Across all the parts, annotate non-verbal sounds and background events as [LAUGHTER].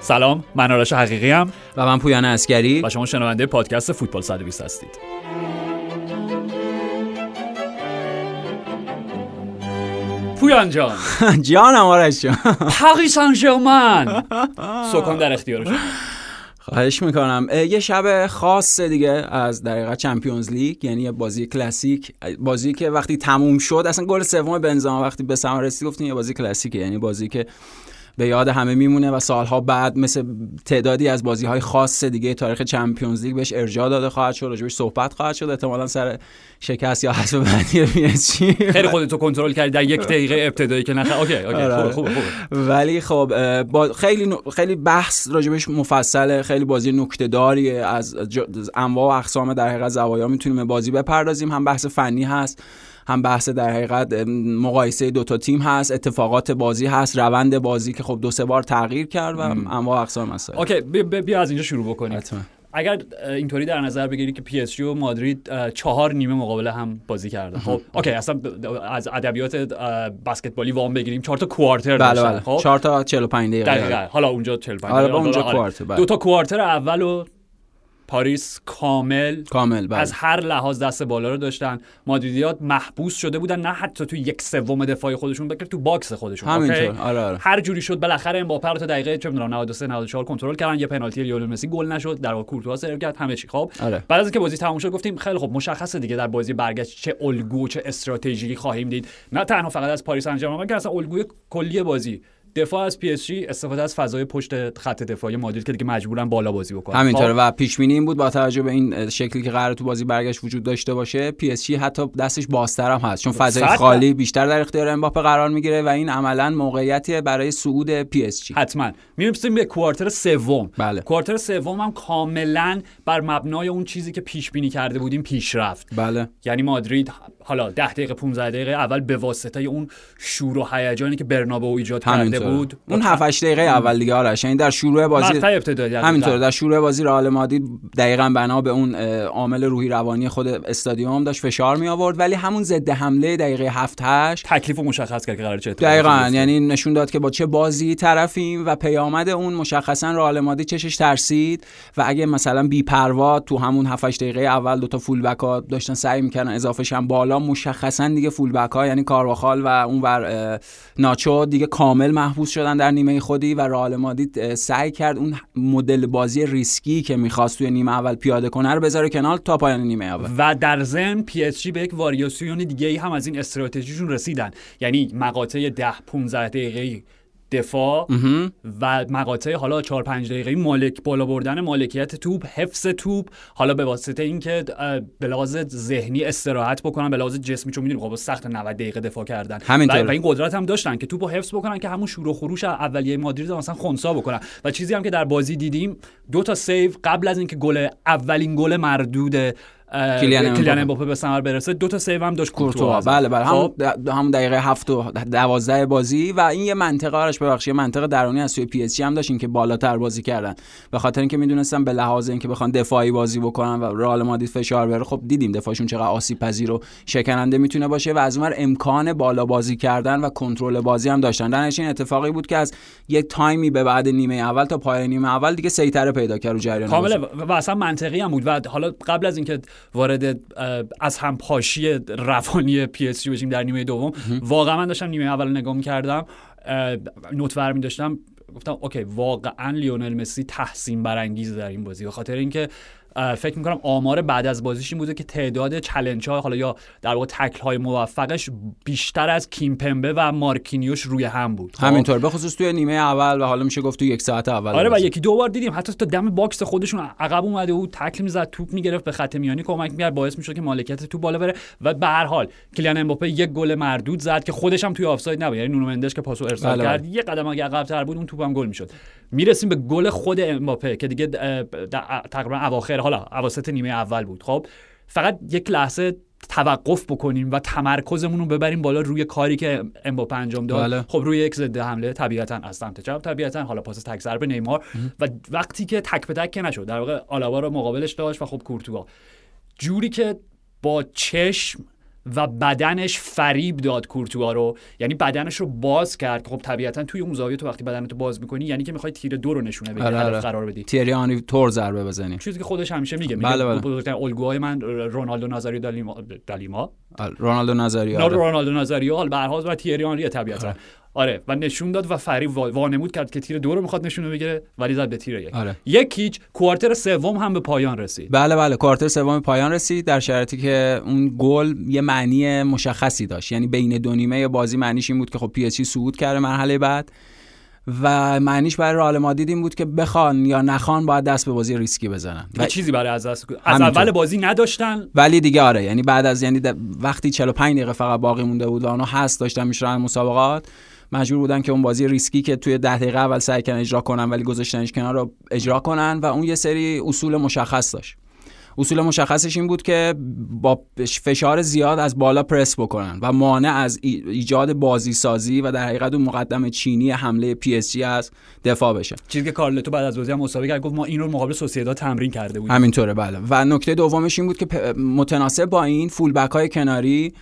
سلام من آرش حقیقی هم. و من پویان اسکری و شما شنونده پادکست فوتبال 120 هستید. پویان جان. [LAUGHS] جانم آرش جان. پاریس سن ژرمن سکان در اختیار شما. خواهش می‌کنم. یه شب خاص دیگه از دقیقه Champions League یعنی یه بازی کلاسیک. بازی که وقتی تموم شد اصلا گل سوم بنزما وقتی به ثمر رسید گفتیم یه بازی کلاسیکه. یعنی بازی که به یاد همه میمونه و سالها بعد مثل تعدادی از بازی های خاص دیگه تاریخ Champions League بهش ارجاع داده خواهد شد راجبش صحبت خواهد شد. احتمالا سر شکست یا حذف بعدی [LAUGHS] چی خیلی خودتو کنترل کردی در یک دقیقه ابتدایی که نخ okay okay آره. خوب خوب ولی خب با خیلی خیلی بحث راجبش مفصله خیلی بازی نکته داری از انواع و اقسام در حقیقت زوایا می‌تونیم بازی بپردازیم. هم بحث فنی هست هم بحث در حقیقت مقایسه دو تا تیم هست اتفاقات بازی هست روند بازی که خب دو سه بار تغییر کرد و انواع اقسام مسائل. Okay بیا از اینجا شروع بکنیم. اگر اینطوری در نظر بگیری که پی اس جی و مادرید چهار نیمه مقابل هم بازی کردن. خب okay اصلا از ادبیات بسکتبالی وام بگیریم. چهار تا quarter بله بله. خب؟ 4 تا 45 دقیقه. دقیقاً. حالا اونجا 45 دقیقه. آره. اونجا کوارتر بله. دو تا quarter اولو پاریس کامل کامل بله. از هر لحاظ دست بالا رو داشتن. مادریدیا محبوس شده بودن نه حتی تو یک سوم دفاعی خودشون بلکه تو box خودشون همینطور. آره آره. هر جوری شد بالاخره امباپه رو تا دقیقه چه می‌دونم 93 94 کنترل کردن. یه پنالتی لیونل مسی گل نشد در واقع کورتوا save کرد همه چی خب آره. بعد از اینکه بازی تموم شد گفتیم خیلی خب مشخصه دیگه در بازی برگشت چه الگو چه استراتژی خواهیم دید. نه تنها فقط از پاریس سن ژرمن اصلا الگوی کلی بازی. دفاع از پی اس جی استفاده از فضای پشت خط دفاعی مادرید که دیگه مجبورن بالا بازی بکنن. همینطوره خب. و پیش بینی این بود با توجه به این شکلی که قرار تو بازی برگشت وجود داشته باشه پی اس جی حتی دستش بازتر هم هست چون فضای خالی بیشتر در اختیار امباپه قرار می‌گیره و این عملا موقعیتی برای صعود پی اس جی. حتما. می‌رسیم به quarter سوم. بله. quarter سوم هم کاملا بر مبنای اون چیزی که پیش بینی کرده بودیم پیش رفت بله. یعنی مادرید حالا 10 دقیقه 15 دقیقه اول به واسطه اون شور و هیجانی که برنابو ایجاد کرده بود. اون 7 8 دقیقه اول دیگه آرش یعنی در شروع بازی همینطور در. شروع بازی رئال مادرید دقیقا بنا به اون عامل روحی روانی خود استادیوم داشت فشار می آورد ولی همون ضد حمله دقیقه 7 8 تکلیف مشخص کرد که قرار چه دقیقاً. یعنی نشون داد که با چه بازی طرفیم و پیامد اون مشخصا رئال مادرید چشش ترسید. و اگه مثلا بی پروا تو همون 7 8 دقیقه اول دو تا full back ها داشتن سعی می‌کردن اضافه هم بالا مشخصا دیگه full back ها یعنی کارواخال و اون ناچو دیگه کامل محبوس شدن در نیمه خودی و رئال مادرید سعی کرد اون مدل بازی ریسکی که می‌خواست توی نیمه اول پیاده کنه رو بذاره کنار تا پایان نیمه اول. و در ضمن پی اس جی به یک واریاسیون دیگه هم از این استراتژیشون رسیدن. یعنی مقاطع 10 15 دقیقه‌ای دفاع و مقاطع حالا 4 5 دقیقه مالک بالا بردن مالکیت توپ حفظ توپ. حالا به واسطه اینکه به لحاظ ذهنی استراحت بکنن به لحاظ جسمی چون می‌دونیم خب سخت 90 دقیقه دفاع کردن. و, و این قدرت هم داشتن که توپو حفظ بکنن که همون شور و خروش اولیه مادرید مثلا خونسا بکنن. و چیزی هم که در بازی دیدیم دو تا save قبل از اینکه گل اولین گل مردود کلیان امباپه. به ثمر برسه. دو تا save هم داشت کورتوا بله بله. هم هم دقیقه 7 و 12 بازی و این یه منطقه آرش ببخشید منطقه درونی از سوی پی اس جی هم داشت که بالاتر بازی کردن. به خاطر اینکه می‌دونستن به لحاظ اینکه بخوان دفاعی بازی بکنن و رئال مادرید فشار بره خب دیدیم دفاعشون چقدر آسیب پذیر و شکننده می‌تونه باشه و از اونور امکان بالا بازی کردن و کنترل بازی هم داشتن. در این اتفاقی بود که از یک تایمی به بعد نیمه اول تا پایان نیمه اول دیگه سیطره پیدا کرد رو جریان کاملا و اصلا منطقی هم بود. و حالا قبل از اینکه وارد از هم پاشی روانی پی اس جی بشیم در نیمه دوم. واقعا من داشتم نیمه اول نگاه می‌کردم note ور داشتم گفتم okay واقعا لیونل مسی تحسین برانگیز در این بازی به خاطر اینکه فکر می‌کنم آمار بعد از بازیش این بوده که تعداد challenge ها حالا یا در واقع تکل های موفقش بیشتر از کیمپمبه و مارکینیوش روی هم بود. خب؟ همینطور به خصوص توی نیمه اول و حالا میشه گفت تو یک ساعت اول آره و یکی دو بار دیدیم. حتی تا دم box خودشون عقب اومده بود تکل می‌زد توپ می‌گرفت به خط میانی کمک می‌کرد باعث می‌شد که مالکیت توپ بالا بره و به هر حال کلیان امباپه یک گل مردود زد که خودش هم توی offside نبود. یعنی نونو مندز که پاسو ارسال بله، کرد بله. یه قدم اگه عقب‌تر بود اون توپم گل می‌شد. می‌رسیم به گل خود امباپه که دیگه تقریبا اواخر حالا اواسط نیمه اول بود. خب فقط یک لحظه توقف بکنیم و تمرکزمون رو ببریم بالا روی کاری که امباپه انجام داد. بله. خب روی یک ضد حمله طبیعتا از سمت چپ طبیعتا حالا پاس تک ضربه نیمار. و وقتی که تک به تک که نشد در واقع آلابا رو مقابلش داشت و خب کورتوا. جوری که با چشم و بدنش فریب داد کورتوا رو. یعنی بدنش رو باز کرد. خب طبیعتا توی اون زاویه تو وقتی بدنتو باز می‌کنی یعنی که می‌خوای تیر دو رو نشونه بدی آره، آره. قرار بدی. تیری آنری تور ضربه بزنیم چیزی که خودش همیشه میگه. میگه بله، بله. بزرگترین الگوهای من رونالدو نازاریو دالیما دالیما. آره، رونالدو نظری نه آره. رونالدو نازاریو حال برهاز و تیری آنری طبیعتا. آره و نشون داد و فریب وا- وانمود کرد که تیر دو رو می‌خواد نشونه بگیره ولی زد به تیر یک. آره. یک هیچ quarter سوم هم به پایان رسید. بله بله quarter سوم پایان رسید در شرایطی که اون گل یه معنی مشخصی داشت. یعنی بین دو نیمه بازی معنیش این بود که خب پی صعود کرده مرحله بعد و معنیش برای رئال مادرید این بود که بخوان یا نخوان باید دست به بازی ریسکی بزنن. و چیزی برای از دست از. اول بازی نداشتن. ولی دیگه آره یعنی بعد از یعنی وقتی 45 دقیقه فقط باقی مونده بود و اونا هست داشتن میشرن مسابقات مجبور بودن که اون بازی ریسکی که توی ده دقیقه اول سعی کردن اجرا کنن ولی گذاشتنش کنار رو اجرا کنن و اون یه سری اصول مشخص داشت. اصول مشخصش این بود که با فشار زیاد از بالا پرس بکنن و مانع از ای- ایجاد بازی سازی و در حقیقت اون مقدمه چینی حمله پی اس جی از دفاع بشه. چیزی که کارلتو بعد از بازی هم مصاحبه کرد گفت ما این رو مقابل سوسییداد تمرین کرده بودیم. همینطوره بله. و نکته دومش این بود که متناسب با این full back های کناری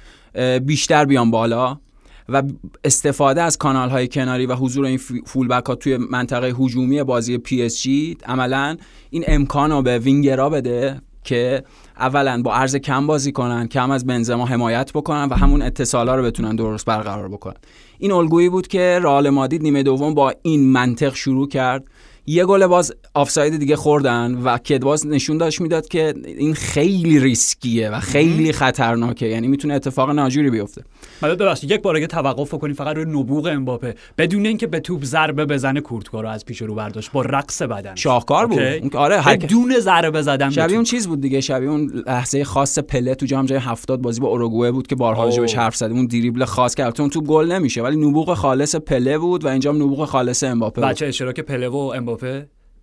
بیشتر بیان بالا. و استفاده از کانال های کناری و حضور این فی- full back ها توی منطقه هجومی بازی پی اس جی عملا این امکان رو به وینگرا بده که اولا با عرض کم بازی کنن کم از بنزما حمایت بکنن و همون اتصالا رو بتونن درست برقرار بکنن. این الگویی بود که رئال مادرید نیمه دوم با این منطق شروع کرد یه گل باز آفساید دیگه خوردن و که باز نشون داشت می‌داد که این خیلی ریسکیه و خیلی خطرناکه. یعنی می‌تونه اتفاق ناجوری بیفته. حالا ببخشید یک بار اگه توقف کنیم فقط روی نبوغ امباپه. بدون اینکه به توپ ضربه بزنه کورتوا رو از پیش رو برداشت با رقص بدن شاهکار بود. که آره هر بدون ضربه زدن شبیه توپ. اون چیز بود دیگه. شبیه اون لحظه خاص پله تو جام جهانی 70 بازی با اوروگوئه بود که بارها. راجبش حرف زدیم. اون دریبل خاص که البته اون تو گل نمیشه ولی نبوغ خالص پله بود و اینجا نبوغ خالص امباپه بود. بچه اشتراک پله و امباپه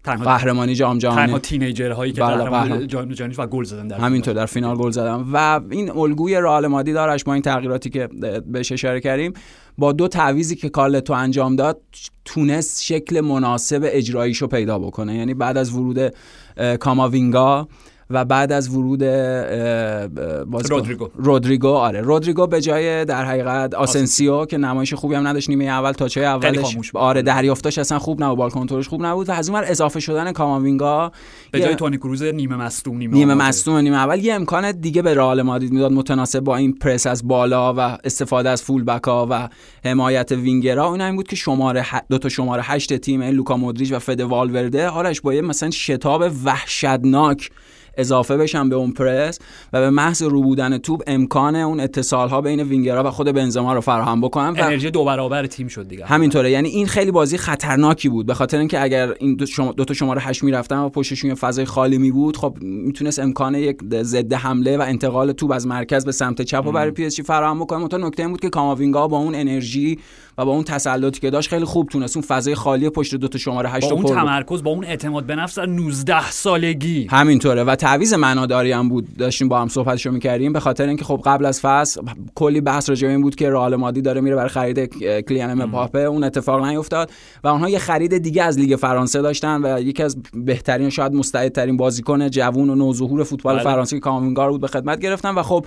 تنها قهرمانی جام جهانی. تنها تینیجر هایی که بله، قهرمان قهرمان. جام جهانی و گل زدن در همینطور در فینال گل زدم و این الگوی رئال مادی دارش با این تغییراتی که بهش اشاره کردیم با دو تعویزی که کارلتو انجام داد تونست شکل مناسب اجراییشو پیدا بکنه. یعنی بعد از ورود کاماوینگا و بعد از ورود رودریگو. رودریگو آره رودریگو به جای در حقیقت آسنسیو که نمایش خوبی هم نداشت نیمه اول تا چه خیلی اولش خاموش بود. آره دریافتاش اصلا خوب نبود بال کنترلش خوب نبود و از اون اضافه شدن کاماوینگا به یه- جای تونی کروز نیمه مصدوم نیمه نیمه. مصدوم نیمه اول یه امکان دیگه به رئال مادرید می‌داد متناسب با این پرس از بالا و استفاده از فول بک ها و حمایت وینگرها اون این بود که شماره ه... دو تا شماره هشت تیم این لوکا مودریچ و فده والورده آرش با یه مثلا شتاب وحشتناک اضافه بشن به اون پرس و به محض رو بودن توپ امکان اون اتصال ها بین وینگرها و خود بنزما رو فراهم بکنن و انرژی دو برابر تیم شد دیگه. همینطوره. یعنی این خیلی بازی خطرناکی بود. به خاطر اینکه اگر این دو, شما دو تا شماره 8 می‌رفتن و پشتشون یه فضای خالی می بود خب می‌تونست امکان یک ضد حمله و انتقال توپ از مرکز به سمت چپ رو برای پی اس جی فراهم بکنه. منتها نکته این بود که کاماوینگا با اون انرژی و با اون تسلطی که داشت خیلی خوب تونست اون فضای خالی پشت دو تا شماره 8 با اون. تمرکز با اون اعتماد به نفس در 19 سالگی. همینطوره. و تعویض معناداری هم بود. داشتیم با هم صحبتشو می‌کردیم. به خاطر اینکه خب قبل از فصل کلی بحث راجع این بود که رئال مادی داره میره برای خرید کلیان مباپه اون اتفاق نیفتاد و اونها یه خرید دیگه از لیگ فرانسه داشتن و یکی از بهترین شاید مستعدترین بازیکن جوون و نوظهور فوتبال بله. فرانسه کاموینگار بود به خدمت گرفتن و خب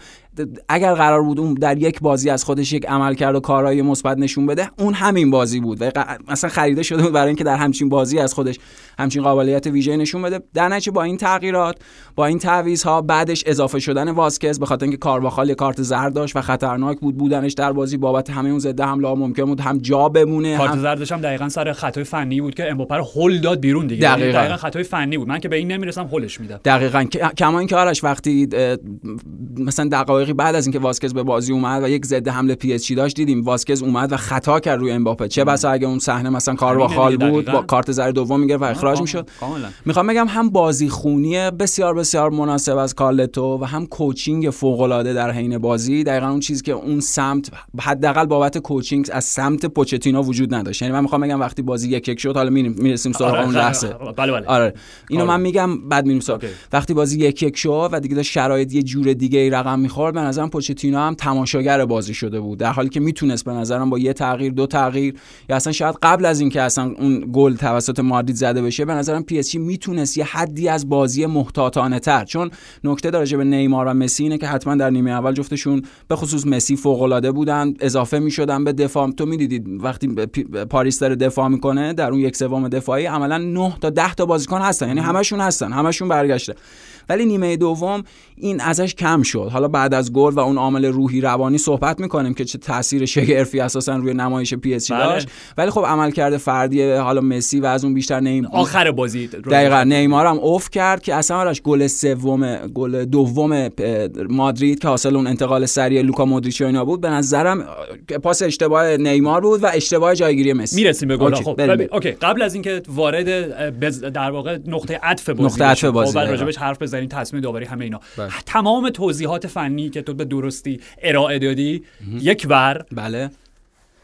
اگر قرار بود اون در یک بازی از خودش یک عمل کرد و کارهای مثبت نشون بده اون همین بازی بود. و مثلا خریده شده بود برای اینکه در همچین بازی از خودش همچین قابلیت ویژه نشون بده. در نتیجه با این تغییرات با این تعویض بعدش اضافه شدن واسکز به خاطر اینکه کارواخال یه کارت زرد داشت و خطرناک بود بودنش در بازی بابت همه اون ضد حمله ها ممکن بود هم جا بمونه کارت هم زردش هم دقیقا سر خطای فنی بود که امباپه رو هول داد بیرون دیگه. یعنی دقیقاً. دقیقا خطای فنی بود. من که به این نمی‌رسم هولش میدم دقیقا. کما اینکه آرش وقتی مثلا دقایقی بعد از اینکه واسکز به بازی اومد و یک ضد حمله پی اس جی داشت دیدیم واسکز اومد و خطا کرد روی امباپه. چه بسا اگه اون صحنه مثلا کارواخال دیگه بود دقیقاً. با کارت زرد دوم می‌گرفت و اخراج می‌شد. می‌خوام بگم هم بازی خونی بسیار بسیار مناسب از کارلتو و هم coaching فوق العاده در حین بازی. دقیقا اون چیزی که اون سمت حداقل بابت coaching از سمت پوچتینو وجود نداشت. یعنی من می‌خوام بگم وقتی بازی یک یک شد حالا می‌رسیم سراغ آره، اون خ- لحظه. بله بله. آره. اینو آره. من میگم بعد میریم سراغ. وقتی بازی یک یک شد و دیگه داشت شرایط یه جور دیگه ای رقم می‌خورد به نظرم پوچتینو هم تماشاگر بازی شده بود. در حالی که می‌تونست به نظرم با یه تغییر دو تغییر. یا اصلا شاید قبل از اینکه اصلا اون گل توسط مادرید زده بشه به نظرم پی اس می‌تونست یه حدی از بازی محتاطانه تر. چون نکته داره به نیمار و مسی اینه که حتما در نیمه اول جفتشون به خصوص مسی فوق العاده بودن اضافه می‌شدن به دفاع. تو می‌دیدید وقتی پاریس داره دفاع می‌کنه در اون یک سوم دفاعی عملا 9 تا 10 تا بازیکن هستن. یعنی همشون هستن همشون برگشته. ولی نیمه دوم این ازش کم شد. حالا بعد از گل و اون عامل روحی روانی صحبت می‌کنیم که چه تاثیر شگرفی اساسا روی نمایش پی اس جی بله. داشت. ولی خب عملکرد فردی حالا مسی و از اون بیشتر نیم آخر بازی دقیقا نیمار هم افت کرد که اصلا آرش گل سوم گل دوم مادرید که حاصل اون انتقال سریع لوکا مودریچ و اینا بود به نظرم پاس اشتباه نیمار بود و اشتباه جایگیری مسی. می‌رسیم به گل. خب okay. قبل از اینکه وارد بز- در واقع نقطه عطف بازی نقطه عطف بازی، خب،. راجبش حرف بزنیم تصمیم داوری همه اینا. بله. تمام توضیحات فنی که تو به درستی ارائه دادی یک ور. بله.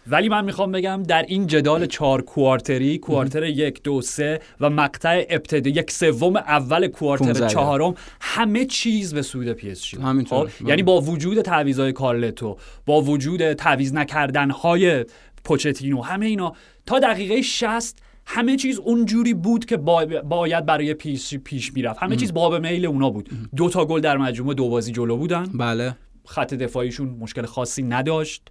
ولی من می‌خوام بگم در این جدال چهار quarter ی quarter یک دو سه و مقطع ابتدا یک سوم اول quarter 15 چهارم همه چیز به سود پی اس جی. همینطور. بله. یعنی با وجود تعویضای کارلتو با وجود تعویض نکردن های پوچتینو همه اینا تا دقیقه 60 همه چیز اونجوری بود که با- باید برای پیش پیش می‌رفت. همه چیز باب میل اونا بود. دو تا گل در مجموعه دو بازی جلو بودن. بله. خط دفاعیشون مشکل خاصی نداشت.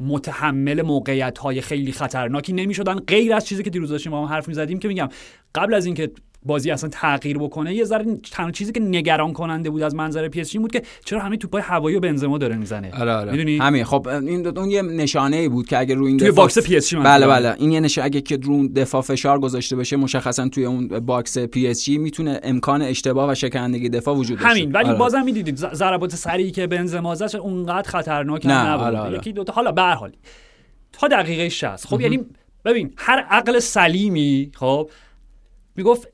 متحمل موقعیت های خیلی خطرناکی. نمی‌شدن غیر از چیزی که دیروز داشتیم با هم حرف می‌زدیم که میگم قبل از اینکه بازی اصلا تغییر بکنه. یه ذره تنها چیزی که نگران کننده بود از منظر پی اس جی بود که چرا همه توپای هوایی و بنزما داره می‌زنه. آره آره. می‌دونی؟ همین. خب این اون یه نشانه ای بود که اگه روی این توی دفاع- box پی اس جی بله بله. این یه نشونه اگه که رو دفاع فشار گذاشته بشه مشخصا توی اون box پی اس جی می‌تونه امکان اشتباه و شکنندگی دفاع وجود داشته. همین. ولی آره. بازم می‌دیدید ضربات سریعی که بنزما زد اونقدر خطرناک نه، نبود. آره، آره. یکی دو تا حالا به هر حال تا دقیقه 60 خب یعنی ببین هر عقل سلیمی خب می‌گفت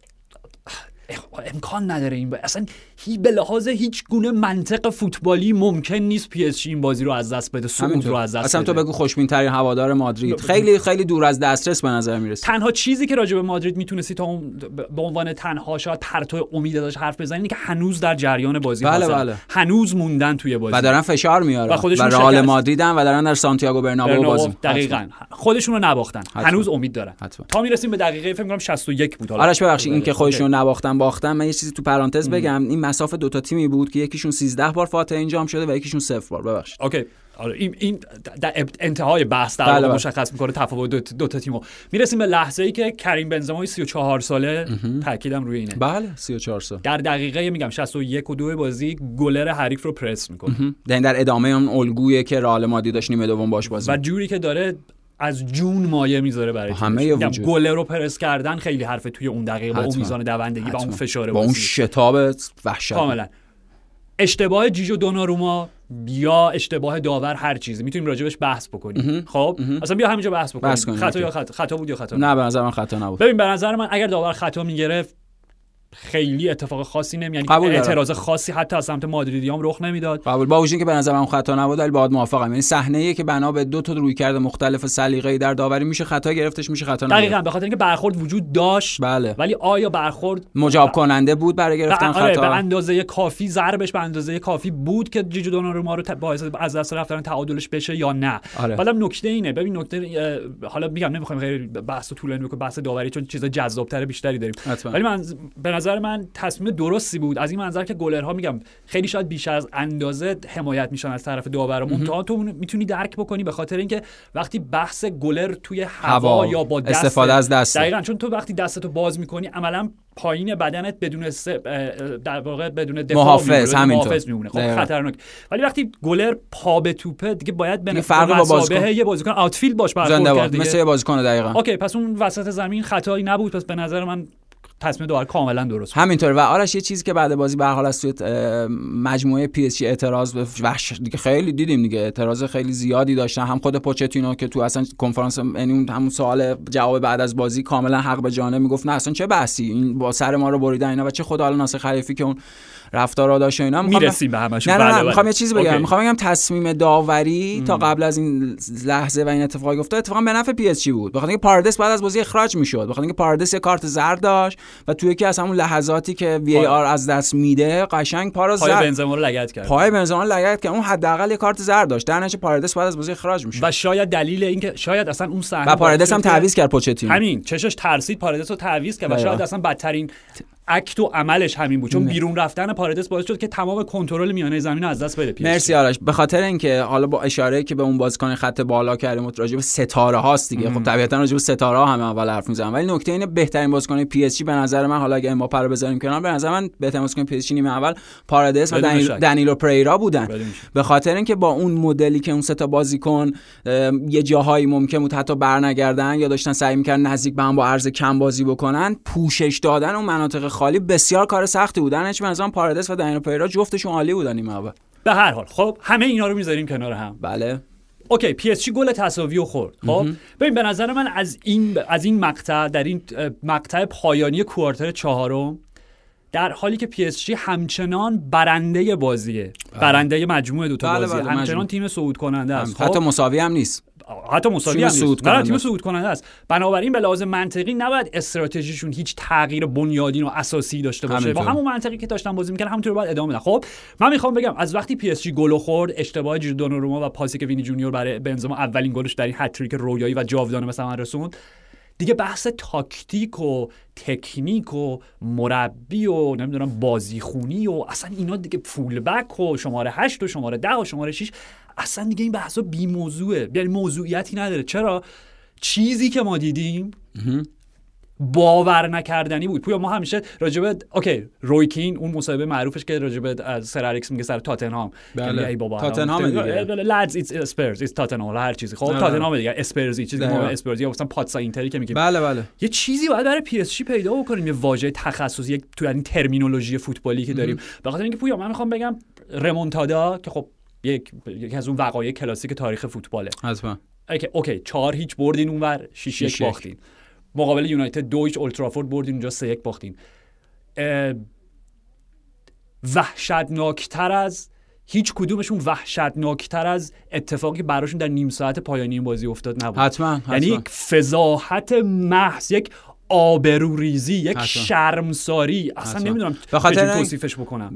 امکان نداره این با... اصلا هی به لحاظ هیچ گونه منطق فوتبالی ممکن نیست پی اس جی این بازی رو از دست بده همینطور. رو از دست اصلا تو بده. بگو خوشبین ترین هوادار مادرید. خیلی خیلی دور از دسترس به نظر می‌رسه تنها چیزی که راجع به مادرید می‌تونستی تا اون به عنوان تنها شاید پرتو امید ازش حرف بزنی که هنوز در جریان بازی بله،. بله. هنوز موندن توی بازی. و دارن فشار میارن. و و, خودشون رئال. مادریدن و دارن در سانتیاگو برنابو برنابو بازی. دقیقاً. خودشون رو نباختن. حتما. هنوز امید دارن. حتما. تا می‌رسیم به دقیقه فکر کنم 61 بود. حالا. آرش ببخشید این که okay. خودشون نباختن باختن. من یه چیزی تو پرانتز بگم. این مسافه دوتا تیمی بود که یکیشون 13 بار فاتحه انجام شده و یکیشون صفر بار. ببخشید. اوکی. آره این این در انتهای بحث در بله، بله. مشخص می‌کنه تفاوت دو, دو تا تیمو. می‌رسیم به لحظه ای که کریم بنزما 34 ساله تاکیدم روی اینه. بله 34 سال. در دقیقه میگم 61 و 2 بازی گلر حریف رو پرس می‌کنه. در در ادامه اون الگویی که رئال مادرید داشت نیمه دوم باش بازی و جوری که داره از جون مایه می‌ذاره برای همه. گلر رو پرس کردن خیلی حرفه توی اون دقیقه با اون. میزان دوندگی و اون. فشار با اون شتاب وحشت. کاملا. اشتباه جیجو دوناروما یا اشتباه داور هر چیزی. می‌تونیم راجبش بحث بکنیم. خب؟ اصلا بیا همینجا بحث بکنیم. بحث خطا. یا خطا؟ خطا بود یا خطا؟ نه به نظر من خطا نبود. ببین به نظر من اگر داور خطا می‌گرفت خیلی اتفاق خاصی نمی یعنی قبول. اعتراض خاصی حتی از سمت مادریدیام رخ نمی‌داد. قبول. با وجود اینکه به نظر من خطا نبود ولی باید موافقم. یعنی صحنه که بنا به دو تا رویکرد مختلف سلیقه‌ای در داوری میشه خطا گرفتش میشه خطا نگرفت. دقیقا. به خاطر اینکه برخورد وجود داشت. بله. ولی آیا برخورد؟ مجاب کننده بود برای گرفتن آره، خطا؟ به اندازه کافی ضربش به اندازه کافی بود که جیجو دوناروما رو باعث از دست رفتن تعادلش بشه یا نه. آره. نکته اینه. ببین نکته حالا میگم نمی‌خوایم خیلی بحث طولانی بکنیم بحث داوری چون چیز جذابتر بیشتری داریم. ولی من نظر من تصمیم درستی بود از این منظر که گلرها میگم خیلی شاید بیشتر از اندازه حمایت میشن از طرف داورمون تا تو می‌تونی درک بکنی به خاطر اینکه وقتی بحث گلر توی هوا, هوا، یا با دست استفاده از دست. دقیقاً چون تو وقتی دستتو باز می‌کنی عملا پایین بدنت بدون س... در واقع بدون دفاع محافظ،. محافظ میمونه خب. خطرناک ولی وقتی گلر پا به توپه دیگه باید به فرقی با بازیکن. یه بازیکن outfield باش برخورد کرد. مثل یه بازیکن دقیقا okay پس اون وسط زمین خطایی نبود پس به نظر من تصمیم داور کاملا درست همینطور و آرش یه چیزی که بعد بازی به حال از توی مجموعه پی اس جی اعتراض وحش دیگه خیلی دیدیم دیگه. اعتراض خیلی زیادی داشتن. هم خود پوچتینو که تو اصلا کنفرانس یعنی همون سوال جواب بعد از بازی کاملا حق به جانب می‌گفت. نه اصلا چه بحثی؟ این با سر ما رو بریدن اینا و چه خود حالا ناصر خلیفی که اون رفتارا داشت اینا. می‌رسیم به همشون. نه نه, نه می‌خوام یه چیزی بگم. می‌خوام بگم تصمیم داوری ام. تا قبل از این لحظه و این اتفاق افتاد اتفاقا به نفع پی اس جی بود. بخاطر اینکه پاردس بعد از بازی اخراج می‌شد. بخاطر اینکه پاردس یه کارت زرد داشت و توی یکی از همون لحظاتی که VAR از دست میده قشنگ پا رو زد. پای بنزما رو لگد کرد. پای بنزما رو لگد کرد. اون حداقل یه کارت زرد داشت. در نتیجه پاردس بعد از بازی اخراج می‌شد. و شاید دلیل اینکه شاید اصلا اون صحنه و پاردس هم تعویض کرد پوچتینو. همین. چشش ترسید پاردس رو تعویض کرد و شاید اصلا بدترین act و عملش همین بود. چون بیرون رفتن پاردس باعث شد که تمام کنترل میانه زمین از دست بده مرسی آرش. به خاطر اینکه حالا با اشاره که به اون بازیکن خط بالا کردیم راجع به ستاره هاست دیگه. خب طبیعتا راجع به ستاره ها همه اول حرف می‌زنم ولی نکته اینه بهترین بازیکن پی اس جی به نظر من حالا اگه امباپه رو بذاریم کنار به نظر من بهترین بازیکن پی اس جی نیمه اول پاردس و دنیل... دنیلو پریرا بودن. به خاطر اینکه با اون مدلی که اون سه تا بازیکن یه جاهایی ممکن بود حتی برنگردن یا داشتن سعی می‌کردن نزدیک به هم با عرض کم بازی بکنن پوشش دادن اون مناطق خالی بسیار کار سختی بود نچ مثلا پاردس و دنیل پیرا جفتشون عالی بودن این اول به هر حال. خب همه اینا رو می‌ذاریم کنار هم. بله. اوکی پی اس جی گل تساوی رو خورد. خب ببین به نظر من از این از این مقطع در این مقطع پایانی کوارتر چهارم در حالی که پی اس همچنان برنده بازیه. بله. برنده مجموعه دو تا بله بازی. بله همچنان تیم صعود کننده است حتی خب؟ مساوی هم نیست. حتی مساوی هم نیست. نه تیم صعود کننده است. بنابراین به لحاظ منطقی نباید استراتژیشون هیچ تغییر بنیادین و اساسی داشته باشه. با همون منطقی که داشتن بازی می‌کنن همونطور باید ادامه بدن. خب من می‌خوام بگم از وقتی پی اس جی گل خورد اشتباه دوناروما و پاسی که وینی جونیور برای بنزما اولین گلش در این هتریک رویایی و جاودانه مثلا رسوند دیگه بحث تاکتیک و تکنیک و مربی و نمی‌دونم بازیخونی و اصلا اینا دیگه full back و شماره 8 و شماره 10 و شماره 6 اصلا دیگه این بحثا بی موضوعه. یعنی موضوعیتی نداره. چرا؟ چیزی که ما دیدیم باور نکردنی بود. پویا ما همیشه راجبه اوکی روی کین اون مصاحبه معروفش که راجبه از سر الکس میگه سر تاتنهام. بله. ای بابا تاتنهام دیگه. lads it's اسپرز it's تاتنهام هر چیزی. خب تاتنهام دیگه اسپرزی چیزی ما اسپرز یا مثلا پاتزا اینتری که میگیم. بله بله. یه چیزی باید برای پی اس جی پیدا بکنیم یه واژه تخصصی یک تو این terminology فوتبالی که داریم. به خاطر اینکه پویا من می‌خوام بگم remontada که خب یک یکی از اون وقایع کلاسیک تاریخ فوتباله. حتما. okay okay چهار هیچ بردین اونور 6 یک باختین. مقابل یونایتد دو هیچ اولدترافورد بردین اونجا سه یک باختین. وحشتناکتر از هیچ کدومشون وحشتناکتر از اتفاقی براشون در نیم ساعت پایانی این بازی افتاد نبود. حتما, یعنی یک فضاحت محض یک آبروریزی یک شرمساری. اصلا نمی‌دونم خاطر توصیفش بکنم.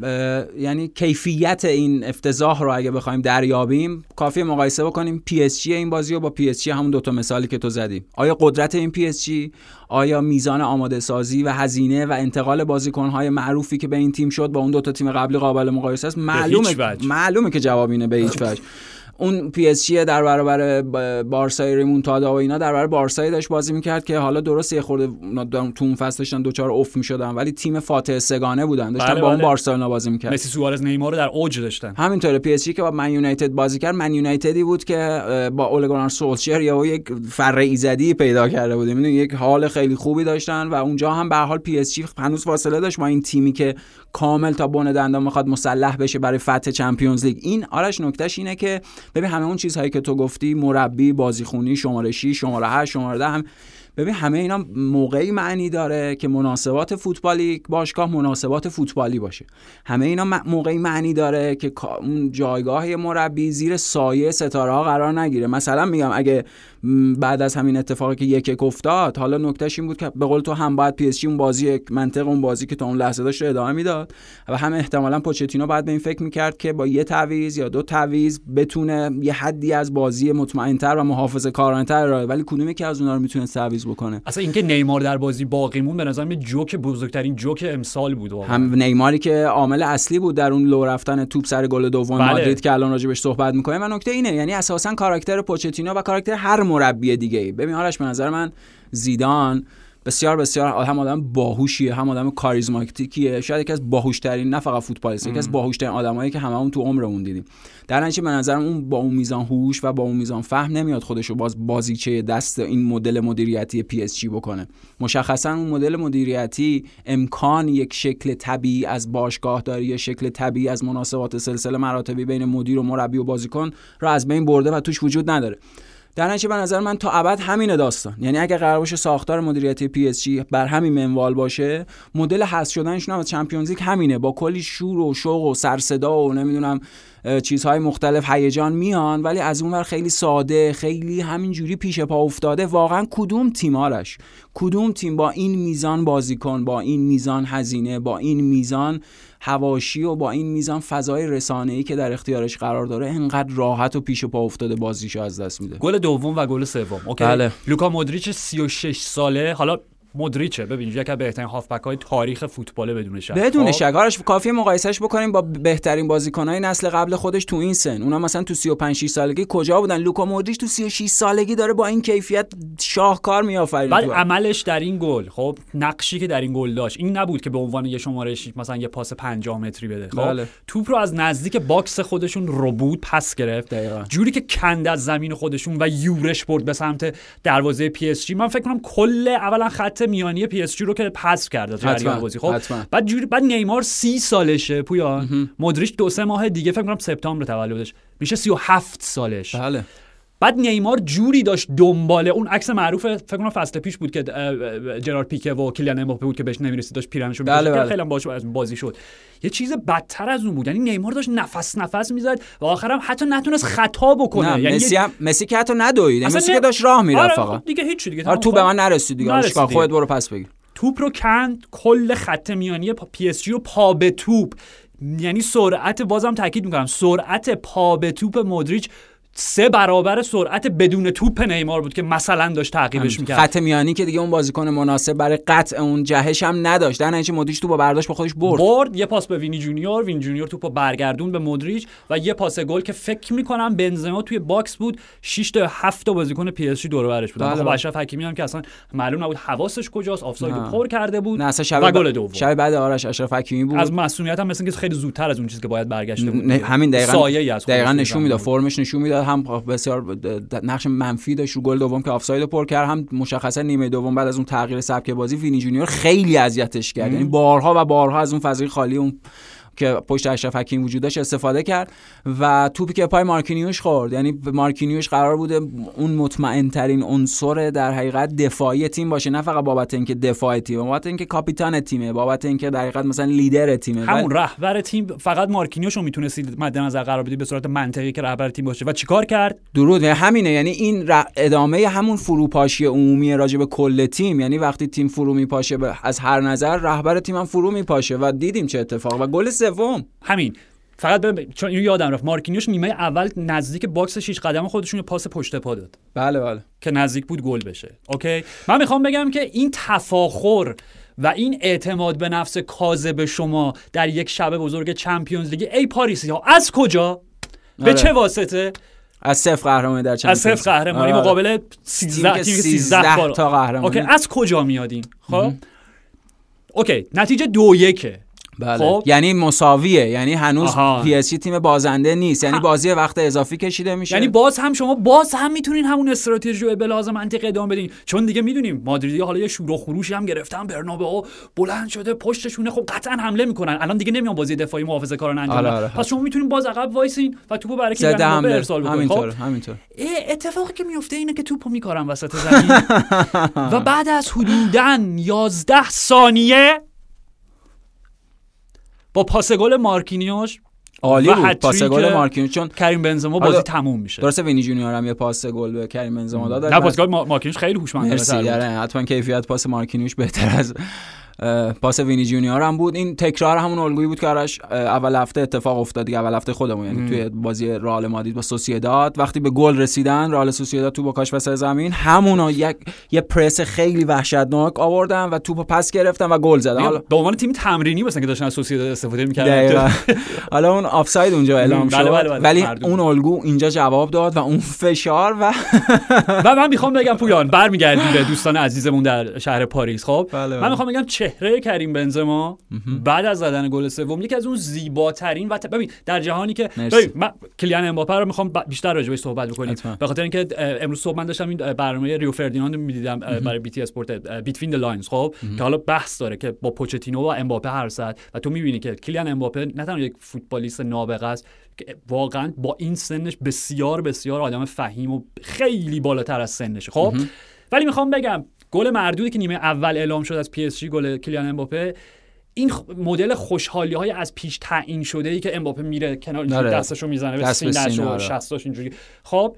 یعنی کیفیت این افتضاح رو اگه بخوایم دریابیم کافی مقایسه بکنیم پی اس جی این بازی رو با پی اس جی همون دوتا مثالی که تو زدی. آیا قدرت این پی اس جی آیا میزان آماده سازی و هزینه و انتقال بازیکن‌های معروفی که به این تیم شد با اون دوتا تیم قبلی قابل مقایسه است؟ معلومه معلومه که جواب اینه به هیچ وجه. اون پی اس در برابر بارسای remontada و اینا در برابر بارسای داشت بازی می‌کرد که حالا درست یه خورده تو اون فصل داشتن دچار افت می‌شدن ولی تیم فاتح سه‌گانه بودن داشتن بله با اون بله. بارسلونا بازی می‌کرد مسی سوارز نیمار رو در اوج داشتن. همینطوره پی اس که با من یونایتد بازی کرد من یونایتدی بود که با اولگونار سولشر یا یک فره ایزدی پیدا کرده بود می‌دونی یک حال خیلی خوبی داشتن و اونجا هم به حال پی اس هنوز فاصله داشت. با این تیمی که کامل تا بن دندان می‌خواد مسلح بشه برای فتح چمپیونز لیگ. این آرش نکتهش اینه که ببین همه اون چیزهایی که تو گفتی مربی بازیخونی شماره 6 شماره 8 شماره 10 هم ببین همه اینا موقعی معنی داره که مناسبات فوتبالی باشگاه مناسبات فوتبالی باشه. همه اینا موقعی معنی داره که اون جایگاه مربی زیر سایه ستاره ها قرار نگیره. مثلا میگم اگه بعد از همین اتفاقی که یک یک افتاد حالا نکتهش این بود که به قول تو هم باید پی اس اون بازی منطق اون بازی که تا اون لحظه داشت ادامه می‌داد و هم احتمالا پوچتینو بعد به این فکر می‌کرد که با یه تعویض یا دو تعویض بتونه یه حدی از بازی مطمئنتر و محافظه کارانه‌تر ولی کدومی که از اونها رو می‌تونه تعویض بکنه؟ اصلا اینکه نیمار در بازی باقی مون به نظر جوک بزرگترین جوک امسال بود هم نیماری که عامل اصلی بود در اون لو رفتن توپ سر گل دوم بله. مادرید که الان راجبش صحبت می‌کنیم. و نکته اینه یعنی اساسا کاراکتر پوچتینو و کاراکتر هر مربی دیگه ای. ببین آرش به نظر من زیدان بسیار بسیار هم آدم باهوشیه هم آدم کاریزماتیکیه. شاید یکی از باهوشترین نه فقط فوتبالیست یکی از باهوشترین آدمایی که هممون تو عمرمون دیدیم. در نتیجه به نظرم اون با اون میزان هوش و با اون میزان فهم نمیاد خودش رو باز بازیچه دست این مدل مدیریتی پی اس جی بکنه. مشخصا اون مدل مدیریتی امکان یک شکل طبیعی از باشگاه داری یا شکل طبیعی از مناسبات سلسله مراتبی بین مدیر و مربی و بازیکن رو از بین برده و توش وجود نداره. در نتیجه به نظر من تا ابد همین داستان. یعنی اگر قرار باشه ساختار مدیریتی پی اس جی بر همین منوال باشه مدل حذف شدنشون از چمپیونز لیگ همینه. با کلی شور و شوق و سر صدا و نمی‌دونم چیزهای مختلف هیجان میان ولی از اونور خیلی ساده خیلی همینجوری پیش پا افتاده. واقعا کدوم تیم آرش کدوم تیم با این میزان بازیکن با این میزان هزینه با این میزان حواشی و با این میزان فضای رسانه‌ای که در اختیارش قرار داره انقدر راحت و پیش پا افتاده بازیشو از دست میده. گل دوم و گل سوم. okay. بله. لوکا مودریچ 36 ساله. حالا مدریچه. ببینید یکی از بهترین هافبک های تاریخ فوتبال بدون شک. بدون خب؟ شک. آرش کافیه مقایسهش بکنیم با بهترین بازیکنهای نسل قبل خودش تو این سن. اونا مثلا تو 35 6 سالگی کجا بودن؟ لوکا مودریچ تو 36 سالگی داره با این کیفیت شاهکار میآفرینه ولی عملش در این گل. خب نقشی که در این گل داشت. این نبود که به عنوان یه شماره مثلا یه پاس 50 متری بده. خب؟ بله. توپ رو از نزدیک box خودشون رو بود پس گرفت. دقیقا. جوری که کند از زمین خودشون و یورش برد به سمت دروازه پی اس جی. من فکر کنم کل اولا خط میانی پی اس جی رو که پرس کرده جریان بازی. خب بعد جوری بعد نیمار سی سالشه پویا مودریچ دو سه ماه دیگه فکر کنم سپتامبر تولدش. میشه 37 سالش. بله. بعد نیمار جوری داشت دنباله اون عکس معروف فکر کنم فصل پیش بود که جرارد پیکه و کیلیان امباپه بود که بهش نمی‌رسید داشت پیرهنش رو بله بله. خیلی باش بازی شد. یه چیز بدتر از اون بود. یعنی نیمار داشت نفس نفس می‌زد و آخرم حتی نتونست خطا بکنه. یعنی مسی هم مسی که حتی ندوید. مسی که داشت راه می‌رفت آره فقط دیگه هیچ دیگه آره تو به من نرسید دیگه. خودت برو پس بگیر. توپ رو کند کل خط میانی پی اس جی رو پا به توپ. یعنی سرعت بازم تاکید می‌کنم. سرعت پا به توپ مودریچ سه برابر سرعت بدون توپ نیمار بود که مثلا داشت تعقیبش می‌کرد. خط میانی که دیگه اون بازیکن مناسب برای قطع اون جهش هم نداشت. در نتیجه مودریچ تو با برداشت به خودش برد. برد یه پاس به وینی جونیور. وین جونیور توپو برگردوند به مودریچ و یه پاس گل که فکر می‌کنم بنزما توی box بود. 6 تا 7 تا بازیکن پی اس جی دور برش بود بله، خب بله. اشرف حکیمی هم که اصلا معلوم نبود حواسش کجاست. آفساید پر کرده بود نه اصلا شب و گل دوم. شب بعد آرش اشرف حکیمی بود. از مسئولیت هم مثلا خیلی زودتر از اون چیزی که باید برگشته بود. همین دقیقاً دقیقاً نشون می‌داد فرمش نشون می‌داد. هم بسیار نقش منفی داشت رو گل دوم که آفساید پر کرد هم مشخصا نیمه دوم بعد از اون تغییر سبک بازی وینی جونیور خیلی اذیتش کرد. یعنی بارها و بارها از اون فضای خالی اون که پشت اشرف حکیم وجود داشت استفاده کرد و توپی که پای مارکینیوش خورد. یعنی مارکینیوش قرار بوده اون مطمئن ترین عنصر در حقیقت دفاعی تیم باشه. نه فقط بابت اینکه دفاع تیم بابت اینکه کاپیتان تیمه بابت اینکه در حقیقت مثلا لیدر تیمه. همون رهبر تیم فقط مارکینیوش رو می‌تونستید مد نظر قرار بدید به صورت منطقی که رهبر تیم باشه. و چیکار کرد؟ درود. یعنی همینه. یعنی این ادامه همون فروپاشی عمومی راجع به کل تیم. یعنی وقتی تیم فرو میپاشه از هر نظر رهبر تیم هم فرو میپاشه. و دیدیم چه اتفاق و گل سوم. همین. فقط به چون اینو یادم رفت. مارکینیوش نیمه اول نزدیک box 6 قدم خودشون پاس پشت پا داد. بله بله. که نزدیک بود گل بشه. okay؟ من می‌خوام بگم که این تفاخر و این اعتماد به نفس کاذب شما در یک شب بزرگ Champions League ای پاریسی ها از کجا؟ به آره. چه واسطه؟ از صفر قهرمانی در Champions از صفر قهرمانی آره. مقابل 13 13 تا قهرمانی. okay از کجا میادین؟ خب؟ okay نتیجه دو یکه. بله. خب. یعنی مساویه. یعنی هنوز PSG تیم بازنده نیست. یعنی بازی وقت اضافی کشیده میشه. یعنی باز هم شما باز هم می‌تونین همون استراتژی رو به لحاظ منطقی ادامه بدین. چون دیگه می‌دونیم مادریدی حالا یه شور و خروشی هم گرفتن. برنابه بلند شده پشتشونه. خب قطعا حمله می‌کنن. الان دیگه نمیان بازی دفاعی محافظه کارانه انجام آره آره. پس شما می‌تونین باز عقب وایسین و توپو برای کی ارسال بکنین. همینطور خب؟ همینطور. اتفاقی که میفته اینه که توپو میکارن وسط زمین. [LAUGHS] و بعد از حدوداً 11 ثانیه با پاس گل مارکینیوش عالی بود پاس گل مارکینیوش چون کریم بنزما بازی تموم میشه. درسته وینی جونیور هم یه پاس گل به کریم بنزما داد نه پاس گل مارکینیوش خیلی هوشمنده مرسی حتما کیفیت پاس مارکینیوش بهتر از پاس وینی جونیور هم بود. این تکرار همون الگویی بود که آرش اول هفته اتفاق افتاد دیگه اول هفته خودمون. یعنی توی بازی رئال مادرید با سوسییداد وقتی به گل رسیدن رئال سوسییداد توپو کاشت وسط زمین. همونا یک یه پرس خیلی وحشتناک آوردن و توپو پس گرفتن و گل زدن. حالا به عنوان تیم تمرینی مثلا که داشتن از سوسییداد استفاده می‌کردن. [LAUGHS] حالا اون آفساید اونجا اعلام بله، شد. بله بله. ولی اون الگو اینجا جواب داد و اون فشار و [LAUGHS] و من می‌خوام بگم پویان برمیگردیم به دوستان عزیزمون در شهر پاریس. خب؟ من می‌خوام بگم چهره کریم بنزما بعد از زدن گل سوم یکی از اون زیباترین و ببین در جهانی که ببین من کلیان امباپه رو می‌خوام بیشتر راجع صحبت بکنیم. به خاطر اینکه امروز صبح من داشتم این برنامه ریو فردیناند می‌دیدم برای BT Sport Between the Lines. خب که حالا بحث داره که با پوچتینو و امباپه حرف زد و تو می‌بینی که کلیان امباپه نه تنها یک فوتبالیست نابغه است که واقعا با این سنش بسیار بسیار آدم فهیم و خیلی بالاتر از سنشه. خب؟ ولی می‌خوام بگم گل مردودی که نیمه اول اعلام شد از PSG گل کلیان امباپه این مدل خوشحالی های از پیش تعیین شده ای که امباپه میره کنار داره. دستشو می‌زنه به سینه‌ش و آره. شستاش اینجوری خب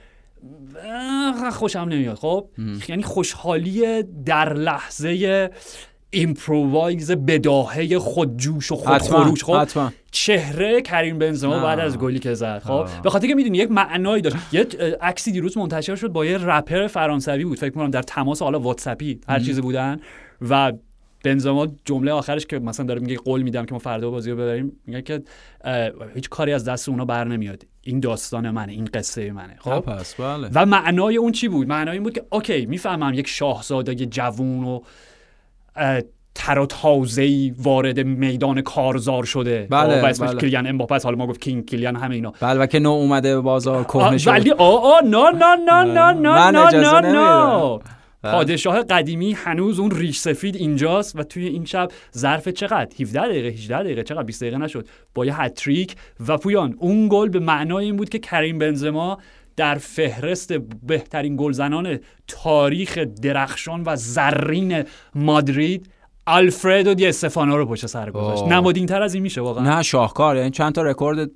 خوشم نمیاد خب یعنی خوشحالی در لحظه improvise بداهه خودجوش و خودخروش خب چهره کریم بنزما بعد از گلی که زد. خب به خاطر که می‌دونی یک معنایی داشت. یه عکسی دیروز منتشر شد با یه رپر فرانسوی بود. فکر کنم در تماس حالا واتساپی هر چیزی بودن. و بنزما جمله آخرش که مثلا داره میگه قول میدم که ما فردا بازی رو ببریم میگه که هیچ کاری از دست اونا بر نمیاد. این داستان منه این قصه منه. خب؟ پس بله. و معنای اون چی بود؟ معنای این بود که اوکی می‌فهمم یک شاهزاده جوون و تر و تازه وارد میدان کارزار شده. بله و اسمش بله. کلیان امباپه حالا ما گفت کینگ کلیان همه اینا. بله و که نو اومده به بازار کهنه شد. ولی آ آ نه نه نه نه نه نه نه پادشاه قدیمی هنوز اون ریش سفید اینجاست و توی این شب ظرف چقدر؟ 17 دقیقه 18 دقیقه چقدر 20 دقیقه نشد؟ با یه هتریک و پویان اون گل به معنای این بود که کریم بنزما در فهرست بهترین گلزنان تاریخ درخشان و زرین مادرید آلفردو دی استفانو رو پشت سر گذاشت. نمادین تر از این میشه واقعا. نه شاهکار یعنی چند تا رکورد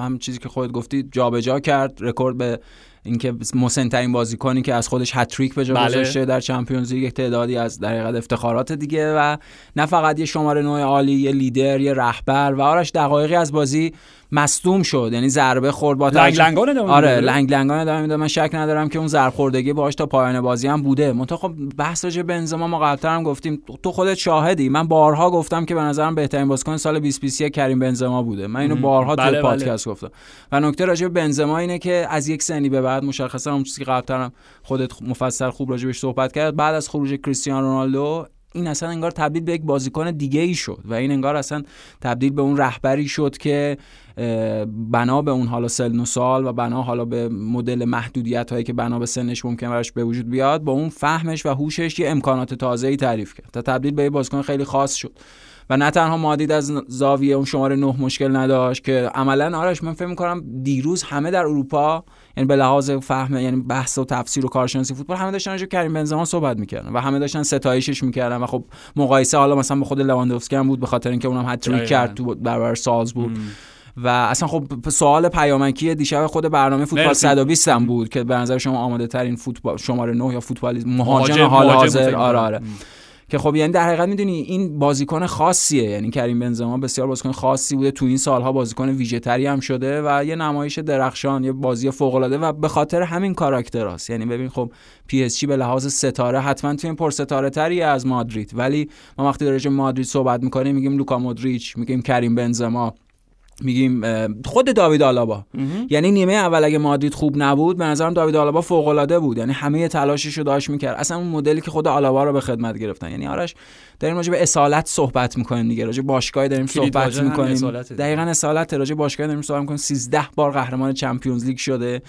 هم چیزی که خودت گفتی جابجا کرد. رکورد به اینکه مسنترین بازیکنی که از خودش هتریک به جا بله. گذاشته در Champions League تعدادی از در افتخارات دیگه و نه فقط یه شماره نوع عالی یه لیدر یه رهبر و آرش دقایقی از بازی مصدوم شد یعنی ضربه خورد با لنگ لنگان آره لنگ لنگان ادامه میده من شک ندارم که اون ضرب خوردگی باهاش تا پایان بازی هم بوده. منتها خب بحث راجع بنزما ما قبلتر هم گفتیم. تو خودت شاهدی. من بارها گفتم که به نظرم بهترین بازیکن سال 2021 کریم بنزما بوده. من اینو بارها بله تو پادکست بله. گفتم. و نکته راجع به بنزما اینه که از یک سنی به بعد مشخصا اون چیزی که قبلتر هم خودت مفصل خوب راجع بهش صحبت کرد بعد از خروج کریستیانو رونالدو این اصلا انگار تبدیل به یک بازیکن دیگه ای شد و این انگار اصلا تبدیل به اون رهبری شد که بنا به اون حالا سن و سال و بنا حالا به مدل محدودیت هایی که بنا به سنش ممکن براش به وجود بیاد با اون فهمش و هوشش یه امکانات تازه ای تعریف کرد تا تبدیل به یه بازیکن خیلی خاص شد. و نه تنها مادید از زاویه اون شماره نه مشکل نداشت که عملا آرش من فکر می‌کنم دیروز همه در اروپا یعنی به لحاظ فهم یعنی بحث و تفسیر و کارشناسی فوتبال همه داشتن راجع کریم بنزما صحبت می‌کردن و همه داشتن ستایشش می‌کردن و خب مقایسه حالا مثلا به خود لواندوفسکی هم بود به خاطر اینکه اونم هتریک کرد تو برابر سالزبورگ و اصلا خب سوال پیامکی دیشب خود برنامه فوتبال 120 هم بود که به نظر شما آماده ترین فوتبال شماره 9 یا فوتبال مهاجم حال حاضر؟ آره آره. که خب یعنی در حقیقت می‌دونی این بازیکن خاصیه. یعنی کریم بنزما بسیار بازیکن خاصی بوده. تو این سالها بازیکن ویژه‌تری هم شده و یه نمایش درخشان یه بازی فوق العاده و به خاطر همین کاراکتراست یعنی ببین خب PSG به لحاظ ستاره حتما تیم پر ستاره تری از مادرید. ولی ما وقتی در مادرید صحبت می‌کنیم میگیم لوکا مودریچ میگیم کریم بنزما. میگیم خود داوید آلابا. یعنی نیمه اول اگه مادرید خوب نبود به نظرم داوید آلابا فوق العاده بود. یعنی همه تلاشش رو داشت می‌کرد. اصلا اون مدلی که خود آلابا رو به خدمت گرفتن. یعنی آرش داریم راجع به اصالت صحبت می‌کنیم دیگه. راجع باشگاهی داریم صحبت می‌کنیم. دقیقاً اصالت راجع باشگاهی داریم صحبت می‌کنیم. 13 بار قهرمان Champions League شده.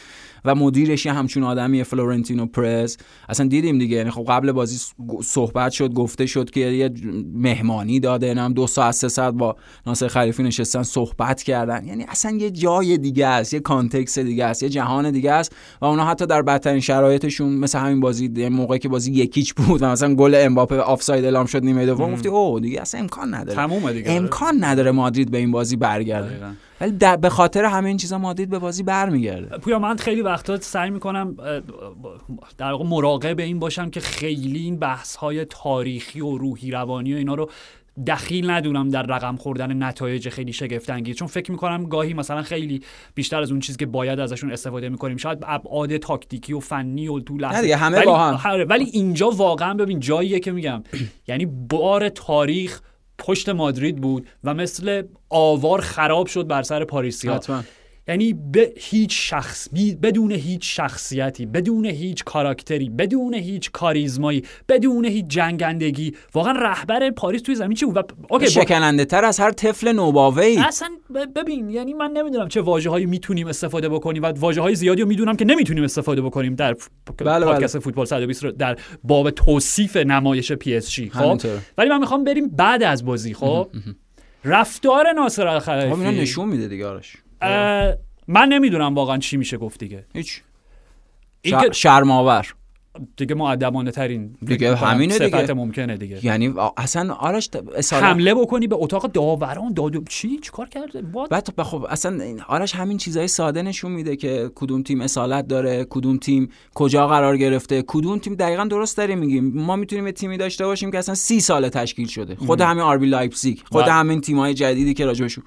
و مدیرش یه همچون آدمی فلورنتینو پرز. اصلا دیدیم دیگه یعنی خب قبل بازی صحبت شد گفته شد که یه مهمانی داده نمی‌دونم دو ساعت سه ساعت با ناصر خلیفی نشستن صحبت کردن. یعنی اصلا یه جای دیگه است یه context دیگه است یه جهان دیگه است و اونا حتی در بدترین شرایطشون مثل همین بازی موقعی که بازی یک هیچ بود و مثلا گل امباپه آفساید اعلام شد نیمه دوم گفتی اوه دیگه اصلا امکان نداره. تمومه دیگه امکان نداره مادرید به این بازی برگرده. ولی به خاطر همه این چیزا مادرید به بازی برمیگرده. پویا من خیلی وقتا سعی می‌کنم در واقع مراقب این باشم که خیلی این بحث های تاریخی و روحی روانی و اینا رو دخیل ندونم در رقم خوردن نتایج خیلی شگفت انگیز چون فکر می‌کنم گاهی مثلا خیلی بیشتر از اون چیزی که باید ازشون استفاده می‌کنیم. شاید ابعاد تاکتیکی و فنی و تو لحظه. همه با هم. ولی اینجا واقعا ببین جاییه که میگم. [CLEARS THROAT] یعنی بار تاریخ پشت مادرید بود و مثل آوار خراب شد بر سر پاریسیا یعنی به هیچ شخص بدون هیچ شخصیتی بدون هیچ کاراکتری بدون هیچ کاریزمایی بدون هیچ جنگندگی. واقعا رهبر پاریس توی زمین چی بود؟ اوکی شکننده تر از هر طفل نوباوی اصلا ببین یعنی من نمی‌دونم چه واژه هایی می‌تونیم استفاده بکنیم و واژه های زیادی رو می‌دونم که نمی‌تونیم استفاده بکنیم در بله پادکست بله. فوتبال 120 رو در باب توصیف نمایش PSG خب؟ ولی من می‌خوام بریم بعد از بازی خب؟ رفتار ناصر الخلیفی خب نشون میده دیگه آرش. من نمی‌دونم واقعا چی میشه گفت دیگه. هیچ. شر... شرم‌آور دیگه مؤدبانه ترین دیگه همینه دیگه. ممکنه دیگه. یعنی اصلا آرش اصلا حمله بکنی به اتاق داوران دادو چی؟ چیکار کرده؟ بعد خب اصلا آرش همین چیزای ساده نشون میده که کدوم تیم اصالت داره کدوم تیم کجا قرار گرفته. کدوم تیم دقیقا درست داریم میگیم. ما می‌تونیم یه تیمی داشته باشیم که اصلا سی سال تشکیل شده. خود همین RB لایپزیگ خود بله. همین تیمای جدیدی که راجبشون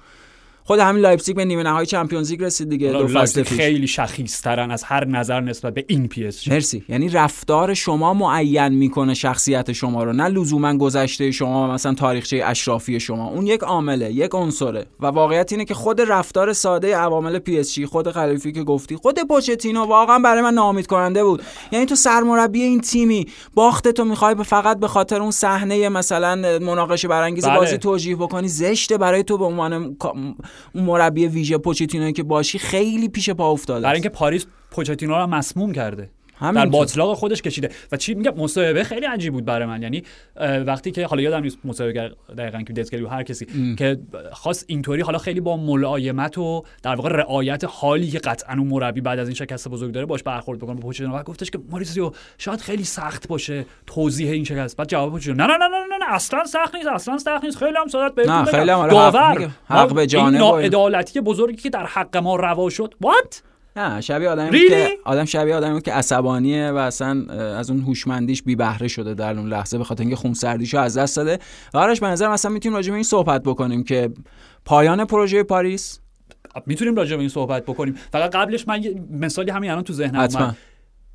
خود همین لایپزیگ به نیمه نهایی Champions League رسید دیگه دو فصل خیلی شخیص‌ترن از هر نظر نسبت به این PSG مرسی. یعنی رفتار شما معین می‌کنه شخصیت شما رو نه لزوما گذشته شما مثلا تاریخچه اشرافی شما. اون یک عامله یک عنصره و واقعیت اینه که خود رفتار ساده عوامل PSG خود خلیفی که گفتی خود پوچتینو واقعا برای من ناامید کننده بود. یعنی تو سرمربی این تیمی باخت تو می‌خوای به فقط به خاطر اون صحنه مثلا مناقشه برانگیز بله. بازی توجیه بکنی زشته برای تو به عنوان اون مربی ویژه پوچتینو که باشی خیلی پیش پا افتاده برای اینکه پاریس پوچتینو رو مسموم کرده. در باطلاق خودش کشیده. و چی میگم؟ مصاحبه خیلی عجیب بود برای من. یعنی وقتی که حالا یادم نیست مصاحبه دقیقاً که دسکری هر کسی ام. که خاص اینطوری حالا خیلی با ملایمت و در واقع رعایت حالی که قطعا اون مربی بعد از این شکست بزرگ داره باش برخورد بکنه. با پوچتینو و گفتش که ماریسیو شاید خیلی سخت باشه توضیح این شکست. بعد جواب پوچتینو نه نه نه نه نه اصلا سخت نیست اصلا سخت نیست خیلی هم سادت بهتون داور حق به جانب عدالتی بزرگی که در حق ما روا شد. وات نه شبیه آدمی really? که آدم شبیه آدمی که عصبانیه و اصلا از اون هوشمندیش بی بهره شده در اون لحظه به خاطر اینکه خونسردیشو از دست داده. و آرش به نظر مثلا می‌تونیم راجع به این صحبت بکنیم که پایان پروژه پاریس؟ می‌تونیم راجع به این صحبت بکنیم. فقط قبلش من مثالی همین الان تو ذهنم اومد.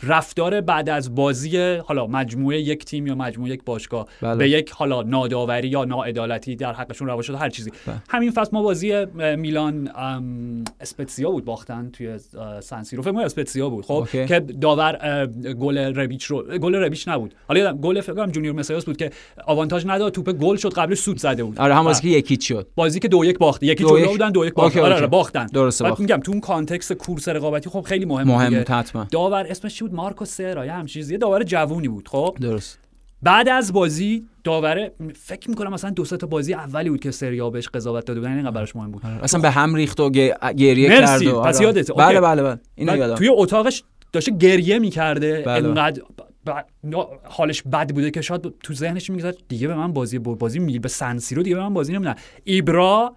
رفتار بعد از بازی حالا مجموعه یک تیم یا مجموعه یک باشگاه بله. به یک حالا ناداوری یا ناعدالتی در حقشون روا شده هر چیزی. بله. همین فصل ما بازی میلان اسپتسیا بود باختن توی سانسیرو فکر اسپتسیا بود خب که داور گل ربیچ رو گل ربیچ نبود. حالا گل فکر کنم جونیور مسیاس بود که آوانتاژ نداد توپ گل شد قبلش سوت زده بود. آره هم بازی که یکی شد. بازی که دو یک باخت. یکی جلو بودن دو یک باخت آره, آره باختن. درسته باخت. میگم تو اون context کورس رقابتی خب خیلی مهم مهم داور اسمش بود. مارکو سرا یا هم چیزی. داور جوونی بود خب؟ درست. بعد از بازی داوره فکر می‌کنم مثلا دو تا بازی اولی بود که سری آ بهش قضاوت داده بودن. اینقدر براش مهم بود. آره. اصلا به هم ریخت و گریه کرد و پس آره. یادت بله بله بله. اینو یادم. توی اتاقش داشته گریه می‌کرده. بله. انقدر حالش بد بوده که شاید تو ذهنش می‌گذارد دیگه به من بازی بازی میگه به سنسی رو دیگه به من بازی نمیدن. ایبرا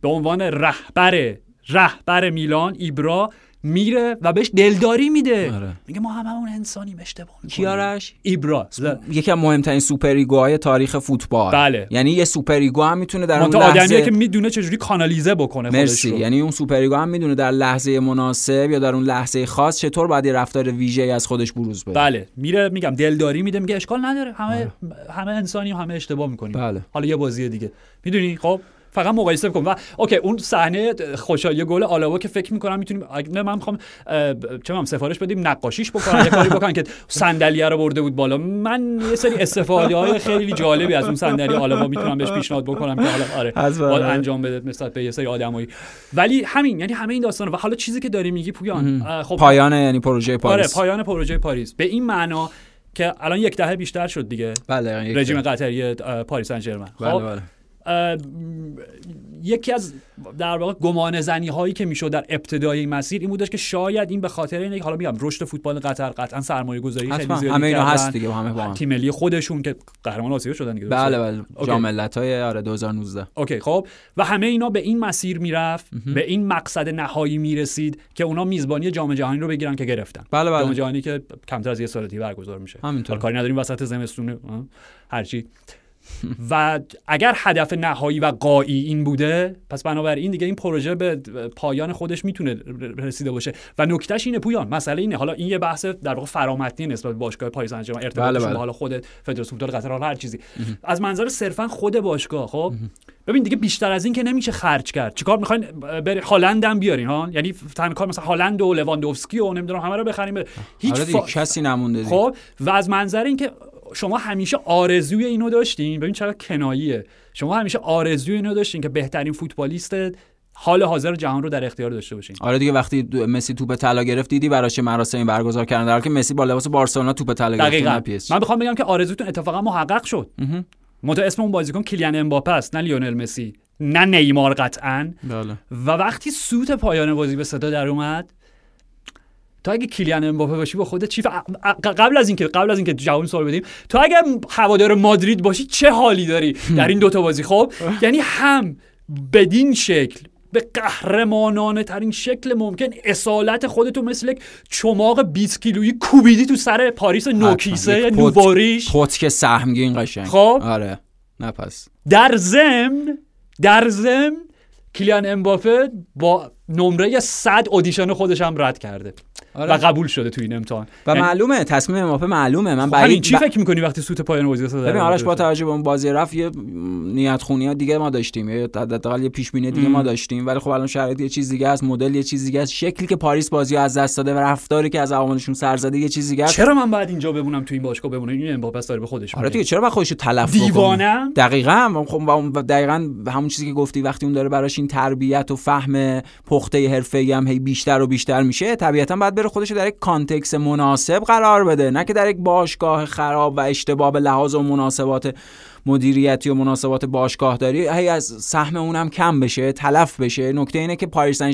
به عنوان رهبر رهبر میلان ایبرا میره و بهش دلداری میده. آره. میگه ما هم همون انسانیم اشتباه کیارش؟ ایبرا. یکی از مهمترین سوپر تاریخ فوتبال. بله. یعنی یه سوپر هم می‌تونه در اون لحظه آدمیه که می‌دونه چجوری کانالیزه بکنه مرسی. رو. یعنی اون سوپر هم می‌دونه در لحظه مناسب یا در اون لحظه خاص چطور باید رفتار ویژه از خودش بروز بده. بله. میره میگم دلداری میده میگه اشکال نداره. همه آره. همه انسانیم همه اشتباه می‌کنیم. بله. حالا یه بازی دیگه. می‌دونی؟ خب فقط مقایسه کن و اوکی اون صحنه خوشحالی گل آلاوا که فکر می‌کنم می‌تونیم نه من می‌خوام چه هم سفارش بدیم نقاشیش بکنن یه کاری بکنن که صندلیه رو برده بود بالا. من یه سری استفاده های خیلی جالبی از اون صندلی آلاوا می‌تونم بهش پیشنهاد بکنم که حالا آره باید انجام بده مثلا به یه سری آدمایی. ولی همین یعنی همه این داستان و حالا چیزی که داری میگی پویان خب پایان یعنی پروژه پاریس. آره پایان پروژه پاریس. به این معنا که الان یک دهه بیشتر شد دیگه. بله رژیم قطری پاریس سن ژرمن. بله خب؟ بله. یکی از در واقع گمان زنی هایی که می‌شد در ابتدای این مسیر این بودش که شاید این به خاطر اینه حالا میگم رشد فوتبال قطر قطعا سرمایه گذاری خیلی زیادی همه اینا هست دیگه همه با هم. تیم ملی خودشون که قهرمان آسیا شدن دیگه بله بله. جام ملت‌های آره 2019 اوکی خب. و همه اینا به این مسیر می‌رفت به این مقصد نهایی می‌رسید که اونا میزبانی جام جهانی رو بگیرن که گرفتن. بله بله. جام جهانی که کمتر از یه سال دیگه برگزار میشه. همینطور. کاری نداریم وسط زمستون هرچی. [LAUGHS] و اگر هدف نهایی و قایی این بوده پس بنابراین دیگه این پروژه به پایان خودش می‌تونه رسیده باشه. و نکتهش اینه پویان مسئله اینه. حالا این یه بحث در واقع فرامتنی نسبت به باشگاه پاریس سن ژرمن ارتباطش بله بله. حالا خود فدراسیون فوتبال قطر حالا هر چیزی. از منظر صرفا خود باشگاه خب؟ ببین دیگه بیشتر از این که نمیشه خرج کرد. چیکار می‌خواین؟ بری هالند هم بیارین ها؟ یعنی تنها کار مثلا هالند و لواندوفسکی و نمی‌دونم همه رو بخریم. هیچ آره فا... کسی نمونده خب؟ و از منظر اینکه شما همیشه آرزوی اینو داشتین؟ ببین چقدر کناییه. شما همیشه آرزوی اینو داشتین که بهترین فوتبالیست حال حاضر جهان رو در اختیار داشته باشین. آره دیگه وقتی مسی توپ طلا گرفت دیدی براش مراسم برگزار کردن؟ در حالی که مسی با لباس بارسلونا توپ طلا گرفت من می‌خوام بگم که آرزوتون اتفاقا محقق شد. متو اسم اون بازیکن کلیان امباپه است نه لیونل مسی نه نیمار قطعا. بله. و وقتی سوت پایان بازی به صدا در اومد تو اگه کلیان امباپه باشی با خودت چی قبل از اینکه قبل از اینکه جواب سوال بدیم تو اگه هوادار مادرید باشی چه حالی داری در این دوتا بازی؟ خب یعنی هم بدین شکل به قهرمانانه ترین شکل ممکن اصالت خودتو مثل یک چماق 20 کیلویی کوبیدی تو سر پاریس نوکیسه nouveau riche. پتک سهمگین قشنگ. خب. آره. نه پس. در ضمن در ضمن کیلیان امباپه با نمره 100 audition خودش هم رد کرده. آره. و قبول شده تو این امتحان. و یعنی... معلومه تصمیم امباپه معلومه. من برای چی ب... فکر می‌کنی وقتی سوت پایان بازی داره ببین آرش با توجه به اون بازی رفت یه نیت خونی ها دیگه ما داشتیم. یا حداقل یه پیش بینی دیگه ام. ما داشتیم. ولی خب الان شرایط یه چیز دیگه است مدل یه چیز دیگه است. شکلی که پاریس بازی از دست داده و رفتاری که از عواملشون سر زده یه چیز دیگه است. چرا من بعد اینجا بمونم تو این باشگاه بمونم این امباپه داره به خودش آره دیگه چرا من خودشو تلف دیوانه؟ دقیقاً. خب دقیقاً همون چیزی که گفتی وقتی اون داره براش این تربیت و فهم پخته حرفه‌ای هم هی بیشتر و بیشتر میشه طبیعتا بعد بره خودش در یک context مناسب قرار بده نه که در یک باشگاه خراب و اشتباه به لحاظ و مناسبات مدیریتی و مناسبات باشگاه داری هی از سهم اونم کم بشه تلف بشه. نکته اینه که پاریس سن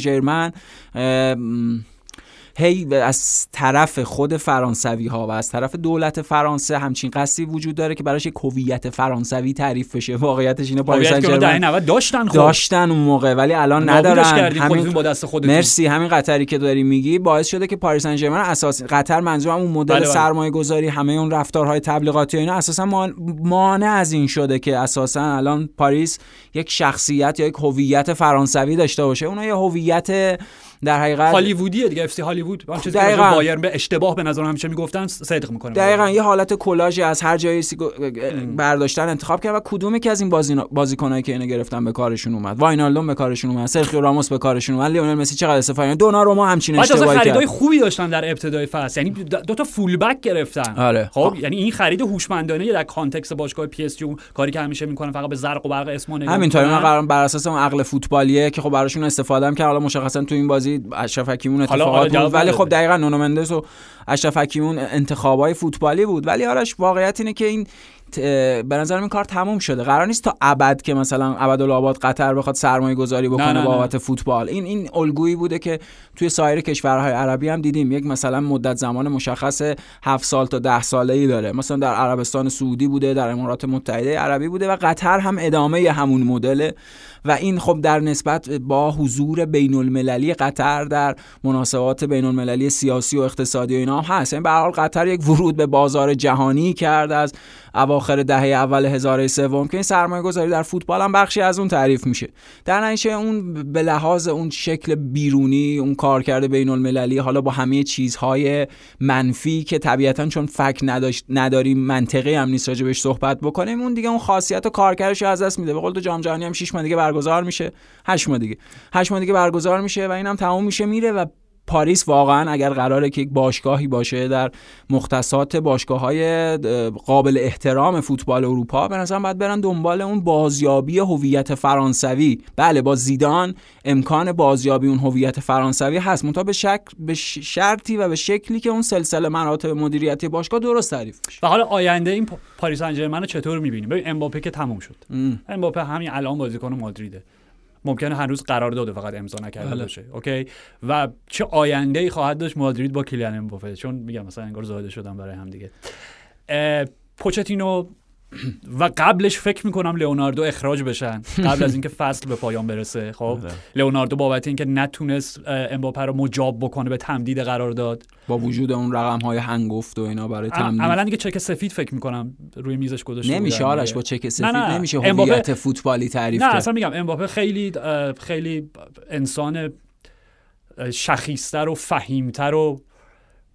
هی از طرف خود فرانسوی ها و از طرف دولت فرانسه همچین قصدی وجود داره که براش یک هویت فرانسوی تعریف بشه. واقعیتش اینه پاریس سن داشتن خب. داشتن اون موقع ولی الان ندارن. همین با دست خودتون. مرسی همین قطری که داری میگی باعث شده که پاریس سن ژرمن اساس قطر منظورم اون مدل بله سرمایه گذاری همه اون رفتارهای تبلیغاتی و اینا اساسا مانع از این شده که اساسا الان پاریس یک شخصیت یا یک هویت فرانسوی داشته باشه. اونها یه هویت در حقیقت هالیوودیه دیگه افسی هالیوود اون چیزی که بایرن به اشتباه به نظر همیشه می‌گفتن صدق می‌کنه دقیقاً یه حالت کلاژی از هر جایی برداشتن انتخاب کرد و کدوم که از این بازی بازیکنایی که اینو گرفتن به کارشون اومد؟ واینالدوم به کارشون اومد سرخیو راموس به کارشون اومد لیونل مسی چقدر استفاده دوناروما همچین اشتباهی خریدای خوبی داشتن در ابتدای فصل. یعنی دو تا فول بک گرفتن. آره. خب یعنی این خرید هوشمندانه در context باشگاه پی اس جی کاری که همیشه می‌کنن فقط به زرق و برق اسمو نگاه همینطوری من قرار بر اساس اون عقل فوتبالیه که خب براشون استفاده هم کرد. حالا مشخصا تو این بازی اشرف حکیمی اتفاقات بود. ولی خب دقیقا نونو مندس و اشرف حکیمی انتخابای فوتبالی بود. ولی آرش واقعیت اینه که این به نظر این کار تموم شده. قرار نیست تا ابد که مثلا ابدالآباد قطر بخواد سرمایه گذاری بکنه بابت فوتبال. این این الگویی بوده که توی سایر کشورهای عربی هم دیدیم. یک مثلا مدت زمان مشخص 7 سال تا 10 ساله ای داره. مثلا در عربستان سعودی بوده در امارات متحده عربی بوده و قطر هم ادامه همون مدل و این خب در نسبت با حضور بین المللی قطر در مناسبات بین المللی سیاسی و اقتصادی و اینا هم هست. یعنی به حال قطر یک ورود به بازار جهانی کرد از اواخر دهه اول هزاره سوم که این سرمایه گذاری در فوتبال هم بخشی از اون تعریف میشه. در نتیجه اون به لحاظ اون شکل بیرونی اون کارکرد بین المللی حالا با همه چیزهای منفی که طبیعتا چون فک نداشت نداریم منطقی هم نیست راجبش صحبت بکنیم اون دیگه اون خاصیت و کارکردش از دست میده. به قول تو جام جهانی هم 6 ماه دیگه برگزار میشه. 8 ماه دیگه. 8 ماه دیگه برگزار میشه و اینم تموم میشه میره و پاریس واقعا اگر قراره که یک باشگاهی باشه در مختصات باشگاه های قابل احترام فوتبال اروپا به نظرم باید برن دنبال اون بازیابی هویت فرانسوی. بله با زیدان امکان بازیابی اون هویت فرانسوی هست. منتها به شک به شرطی و به شکلی که اون سلسله مراتب مدیریتی باشگاه درست تعریف بشه و حالا آینده این پاریس سن چطور می‌بینیم؟ ببین امباپه که تموم شد. امباپه همین الان بازیکن مادریده. ممکنه هنوز قرار داده فقط امضا نکرده بله. باشه. OK؟ و چه آینده ای خواهد داشت مادرید با کیلیان امباپه؟ چون میگم مثلا انگار زاده شدن برای هم دیگه. پوچتینو و قبلش فکر می‌کنم لئوناردو اخراج بشن. قبل از اینکه فصل به پایان برسه. خب آره. لئوناردو بابت اینکه نتونست امباپه رو مجاب بکنه به تمدید قرار داد. با وجود اون رقم های هنگفت و اینا برای تمدید. عملا دیگه چک سفید فکر می‌کنم روی میزش گذاشته نمیشه آرش با چک سفید نه نه. نمیشه هویت فوتبالی تعریف نه اصلا میگم امباپه خیلی خیلی انسان شخیصتر و فهیمتر و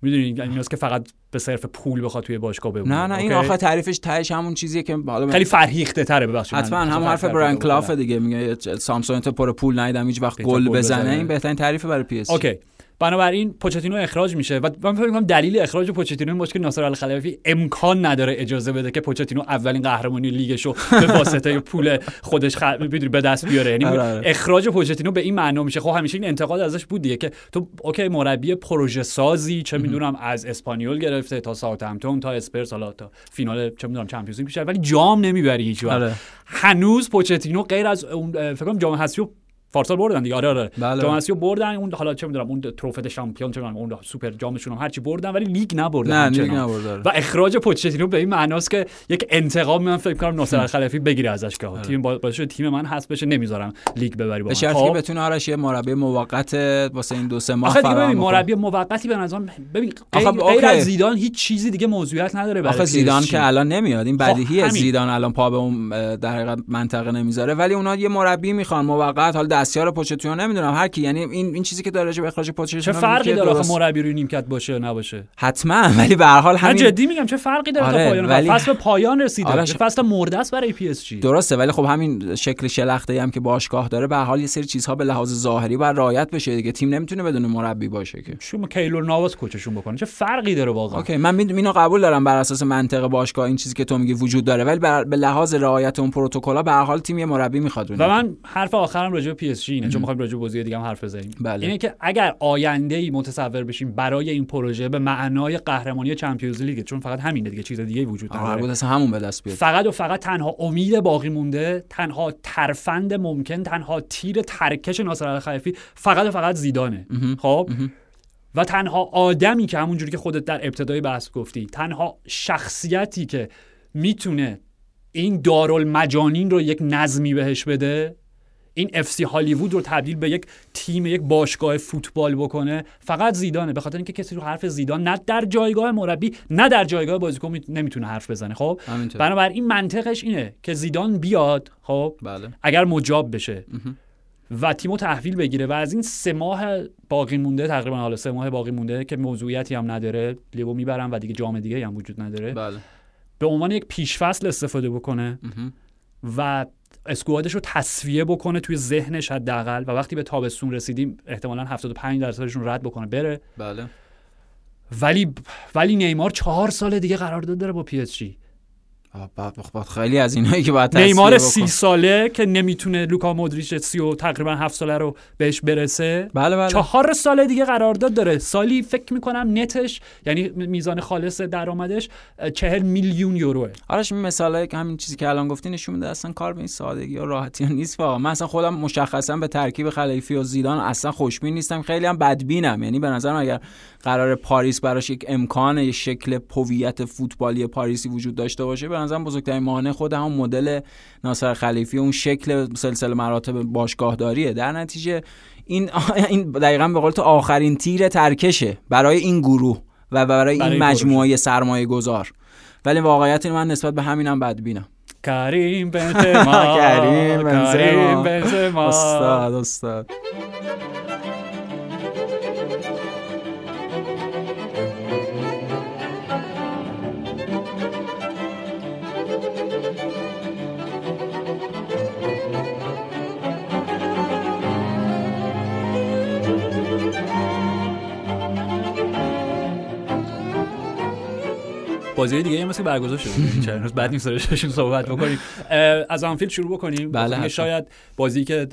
می‌دونی این که فقط به صرف پول بخواد توی باشگاه بمونه. نه نه این آخه تعریفش تهش همون چیزیه که حالا خیلی فرهیخته تره ببخشید. حتما هم حرف بران کلاف دیگه میگه سامسونگ تو پر پول ندیدم هیچ وقت گل بزنه. این بهترین تعریف برای پی اس جی OK. بنابراین پوچتینو اخراج میشه و من فکر می‌کنم دلیل اخراج پوچتینو این مشکل ناصر الخلفی امکان نداره اجازه بده که پوچتینو اولین قهرمانی لیگشو به واسطه پول خودش خ... به دست بیاره. یعنی آره، آره. اخراج پوچتینو به این معنا میشه. خب همیشه این انتقاد ازش بود دیگه که تو OK مربی پروژه سازی چه می‌دونم از اسپانیول گرفته تا ساوثهمپتون تا اسپرز حالا تا فینال چه می‌دونم Champions League ولی جام نمی‌بری هیچ آره. هنوز پوچتینو غیر از اون فکر کنم جام حذفی پارسال بردن دیگه. آره آره. بله. بردن اون حالا چه می‌دونم اون Trophée Champions چه می‌دونم اون سوپر جامشون هم هرچی بردن ولی لیگ نبردن نه لیگ نبردن و اخراج پوچتینو به این معناست که یک انتقام من فکر کنم ناصر الخلفی بگیره ازش که آره. تیم باشه تیم من هست بشه نمی‌ذارم لیگ ببری با به شرطی که خب؟ بتونه آرش یه مربی موقت واسه این دو سه ماه ببین مربی موقتی به نظر ببین غیر از زیدان هیچ چیزی دیگه موضوعیت نداره برای آخه زیدان که الان نمیاد. این بدیهی خب زیدان الان پا به اون در منطقه نمی‌ذاره. ولی اونا یه مربی می‌خوان موقت حال دستیار پوچتینو نمی‌دونم. هر کی یعنی این این چیزی که داره به اخراج پوچتینو چه فرقی داره آخه مربی روی نیمکت باشه نباشه؟ حتما ولی به هر حال همین جدی میگم چه فرقی داره آره، تا پایان ولی... فصل پایان رسیده. آره ش... فصل مرده است برای پی اس جی درسته ولی خب همین شکل شلخته هم که باشگاه داره به هر حال یه سری چیزها به لحاظ ظاهری باید رعایت بشه دیگه. تیم نمی‌تونه بدون مربی باشه که. شما کیلور ناواس coach شون بکنه. چه فرقی داره واقعا؟ OK من اینو قبول دارم بر اساس منطق باشگاه این چیزی که تو میگی وجود داره. ولی به لحاظ رعایت اون پروتکل‌ها به هر حال تیم مربی می‌خواد و من حرف آخرم راجع به پی اس جی اینه چون می‌خوایم راجع به دیگه هم حرف بزنیم. بله. اینه که اگر آینده ای متصور بشیم برای این پروژه به معنای قهرمانی Champions League چون فقط همینه دیگه چیز دیگه وجود نداره. همون به دست بیاد. فقط و فقط تنها امید باقی مونده تنها ترفند ممکن تنها تیر ترکش ناصر الخلفی فقط و فقط زیدانه. خب؟ و تنها آدمی که همونجوری که خودت در ابتدای بحث گفتی تنها شخصیتی که می‌تونه این دارالمجانین رو یک نظمی بهش بده این اف سی هالیوود رو تبدیل به یک تیم یک باشگاه فوتبال بکنه. فقط زیدانه. به خاطر اینکه کسی رو حرف زیدان نه در جایگاه مربی نه در جایگاه بازیکن نمی‌تونه حرف بزنه. خب؟ بنابراین منطقش اینه که زیدان بیاد خب؟ بله. اگر مجاب بشه و تیمو تحویل بگیره و از این سه ماه باقی مونده تقریبا حالا سه ماه باقی مونده که موضوعیتی هم نداره. لیگو می‌برن و دیگه جام دیگه هم وجود نداره. بله. به عنوان یک پیشفصل استفاده بکنه و squad ش رو تصفیه بکنه توی ذهنش حداقل و وقتی به تابستون رسیدیم احتمالا 75 درصدشون رد بکنه. بره. بله. ولی ولی نیمار چهار سال دیگه قرارداد داره با پی اس جی. خیلی از اینایی که باید نیمار سی ساله که نمی‌تونه لوکا مودریچ سی و تقریبا هفت ساله رو بهش برسه. بله بله. چهار سال دیگه قرارداد داره. سالی فکر می‌کنم net ش یعنی میزان خالص درآمدش چهل میلیون یوروه. آرش مثاله که همین چیزی که الان گفتی نشون میده اصلا کار به این سادگی و راحتی نیست. واقعا من اصلا خودم مشخصا به ترکیب خلیفی و زیدان اصلا خوشبین نیستم. خیلی هم بدبینم. یعنی به نظرم اگر قرار پاریس براش یک امکان یک شکل هویت فوتبالی پاریسی وجود داشته باشه به نظرم بزرگترین مانع خود همون مدل ناصر خلیفی اون شکل سلسله مراتب باشگاهداریه. در نتیجه این [LAUGHS] این دقیقا به قول تو آخرین تیر ترکشه برای این گروه و برای, این مجموعه سرمایه گذار. ولی واقعیت من نسبت به همینم بدبینم [LAUGHS] کریم بنزما. کریم بنزما. استاد استاد. بازی دیگه مثل برگزار شده. [LAUGHS] چند روز بعد نیست صحبت بکنیم. از آنفیلد شروع بکنیم. بله شاید بازی که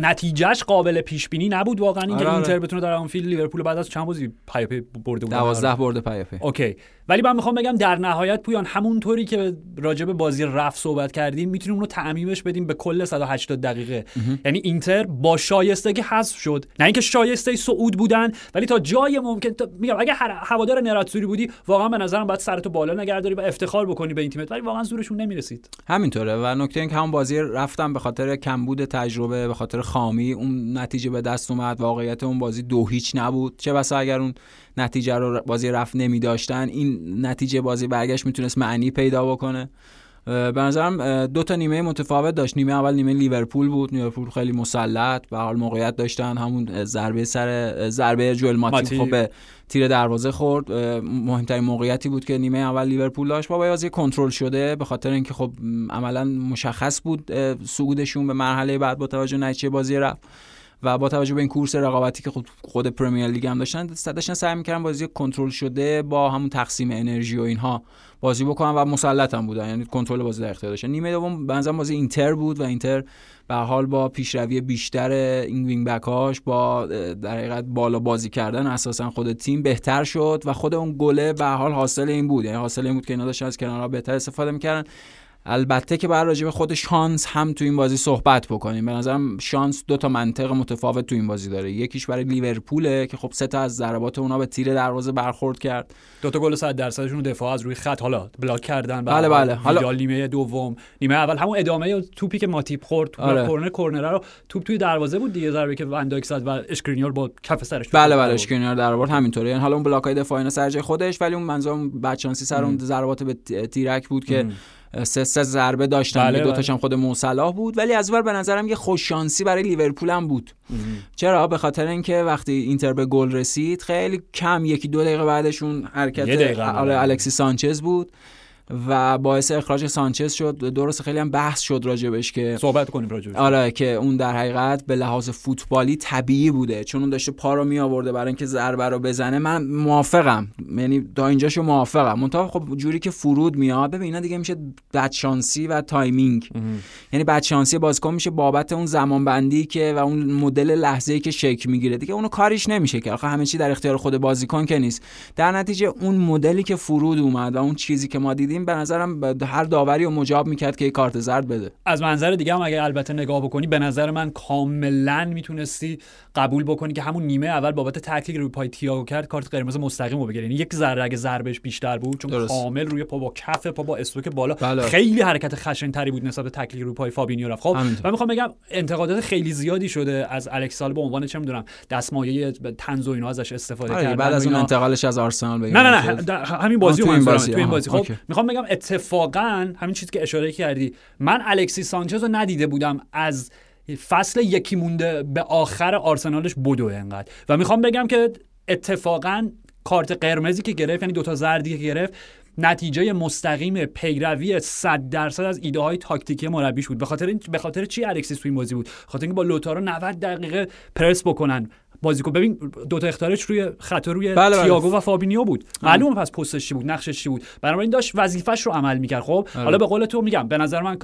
نتیجهش قابل پیش بینی نبود واقعا. اینکه آره اینتر بتونه در آنفیلد لیورپول بعد از چند بازی پیاپی برده بود. 12 برده پیاپی okay. ولی من می‌خوام بگم در نهایت پویان همونطوری که راجع به بازی رفت صحبت کردیم می‌تونیم اون رو تعمیمش بدیم به کل 180 دقیقه. یعنی اینتر با شایستگی حذف شد. نه اینکه شایسته صعود بودن ولی تا جای ممکن تا... میگم اگه هوادار نراتسوری بودی واقعا به نظرم باید سرتو بالا نگهداری و افتخار بکنی به این تیمت ولی واقعا زورشون نمی‌رسید. همینطوره و نکته اینکه همون بازی رفتم به خاطر کمبود تجربه به خاطر خامی اون نتیجه به دست اومد واقعیت اون بازی دو هیچ نبود. چه بسا اگر اون نتیجه رو بازی رفت نمی داشتن این نتیجه بازی برگشت می‌تونست معنی پیدا بکنه. به نظرم دو تا نیمه متفاوت داشت. نیمه اول نیمه لیورپول بود. لیورپول خیلی مسلط. به حال موقعیت داشتن. همون ضربه سر ضربه جوئل ماتیپ خب به تیر دروازه خورد. مهمترین موقعیتی بود که نیمه اول لیورپول داشت. با بازی کنترل شده. به خاطر اینکه خب عملا مشخص بود صعودشون به مرحله بعد با توجه نتیجه بازی رفت. و با توجه به این کورس رقابتی که خود خود Premier League هم داشتن داشتن سعی می‌کردن بازی کنترل شده با همون تقسیم انرژی و اینها بازی بکنن و مسلط هم بودن. یعنی کنترل بازی در اختیار داشتن. نیمه دوم بنظرم بازی اینتر بود و اینتر به حال با پیشروی بیشتر این wing back هاش با در حقیقت بالا بازی کردن اساسا خود تیم بهتر شد و خود اون گله به حال حاصل این بود. یعنی حاصل این بود که اینا داشتن از کنارها بهتر استفاده می‌کردن. البته که بر راجع به خود شانس هم تو این بازی صحبت بکنیم. به نظرم شانس دو تا منطق متفاوت تو این بازی داره. یکیش برای لیورپوله که خب سه تا از ضربات اونا به تیر دروازه برخورد کرد. دو تا گل 100 درصدشون دفاع از روی خط حالا بلاک کردن بله بله. حالا نیمه دوم. نیمه اول همون ادامه توپی که ماتیپ خورد تو آره. کورنر کورنر رو توپ توی دروازه بود دیگه ضربه که وندایک زد و اشکرینیار با کف سرش بله بله. اشکرینیار در آورد همینطوره. یعنی حالا اون بلاک های دفاعی سر خودش ولی اون منظورم بچانسی سر اون ضربات به تیرک بود که سه سه ضربه داشتن. بله دو تاشم خود موصلاح بود. ولی از اول به نظرم یه خوش شانسی برای لیورپول هم بود. چرا؟ به خاطر اینکه وقتی اینتر به گل رسید خیلی کم یکی دو دقیقه بعدشون حرکت آره الکسی سانچز بود. و باعث اخراج سانچز شد. درست خیلی هم بحث شد راجبش که صحبت کنیم راجبش. آره که اون در حقیقت به لحاظ فوتبالی طبیعی بوده. چون اون داشته پا رو می آورده برای اینکه ضربه رو بزنه. من موافقم. یعنی تا اینجاشو موافقم. منتها خب جوری که فرود میاد ببین اینا دیگه میشه بدشانسی و timing. یعنی بدشانسی بازیکن میشه بابت اون زمان بندی که و اون مدل لحظه‌ای که شکل می‌گیره. دیگه اونو کاریش نمیشه که. آخه همه چی در اختیار خود بازیکن که نیست. در نتیجه اون مدلی که فرود اومد و اون چیزی که ما دیدیم به نظرم هر داوری رو مجاب می‌کرد که کارت زرد بده. از منظر دیگه هم اگه البته نگاه بکنی به نظر من کاملا می‌تونستی قبول بکنی که همون نیمه اول بابت تکلی که روی پای تیاگو کرد کارت قرمز مستقیم رو بگیره. یعنی یک ذره اگه ضربش بیشتر بود چون درست. کامل روی پا با کف پا با استوک بالا بله. خیلی حرکت خشن تری بود نسبت به تکلی که روی پای فابینیو رفت. خب من می‌خوام بگم انتقادات خیلی زیادی شده از الکسیس به عنوان چه می‌دونم دستمایه طنز و اینا ازش استفاده آره، کردن بعد از اون انتقالش از آرسنال بگم نه نه نه همین بازی بازی, تو این بازی. خب می‌خوام بگم اتفاقا همین چیزی که اشاره کردی من الکسیس سانچز رو ندیده بودم از فصل یکی مونده به آخر آرسنالش بدو انقدر. و می‌خوام بگم که اتفاقا کارت قرمزی که گرفت یعنی دوتا زردی که گرفت نتیجه مستقیم پیروی 100 درصد از ایده های تاکتیکی مربیش بود. به خاطر به خاطر چی الکسیس تو این بازی بود؟ خاطر اینکه با لوتارو 90 دقیقه پرس بکنن. بازیکن ببین دو تا اخطارش روی خط روی بله, بله. تیاگو و فابینیو بود. معلومه پس پستش چی بود نقشش چی بود. بنابراین داشت وظیفش رو عمل می‌کرد. خب آره. حالا به قول تو میگم به نظر من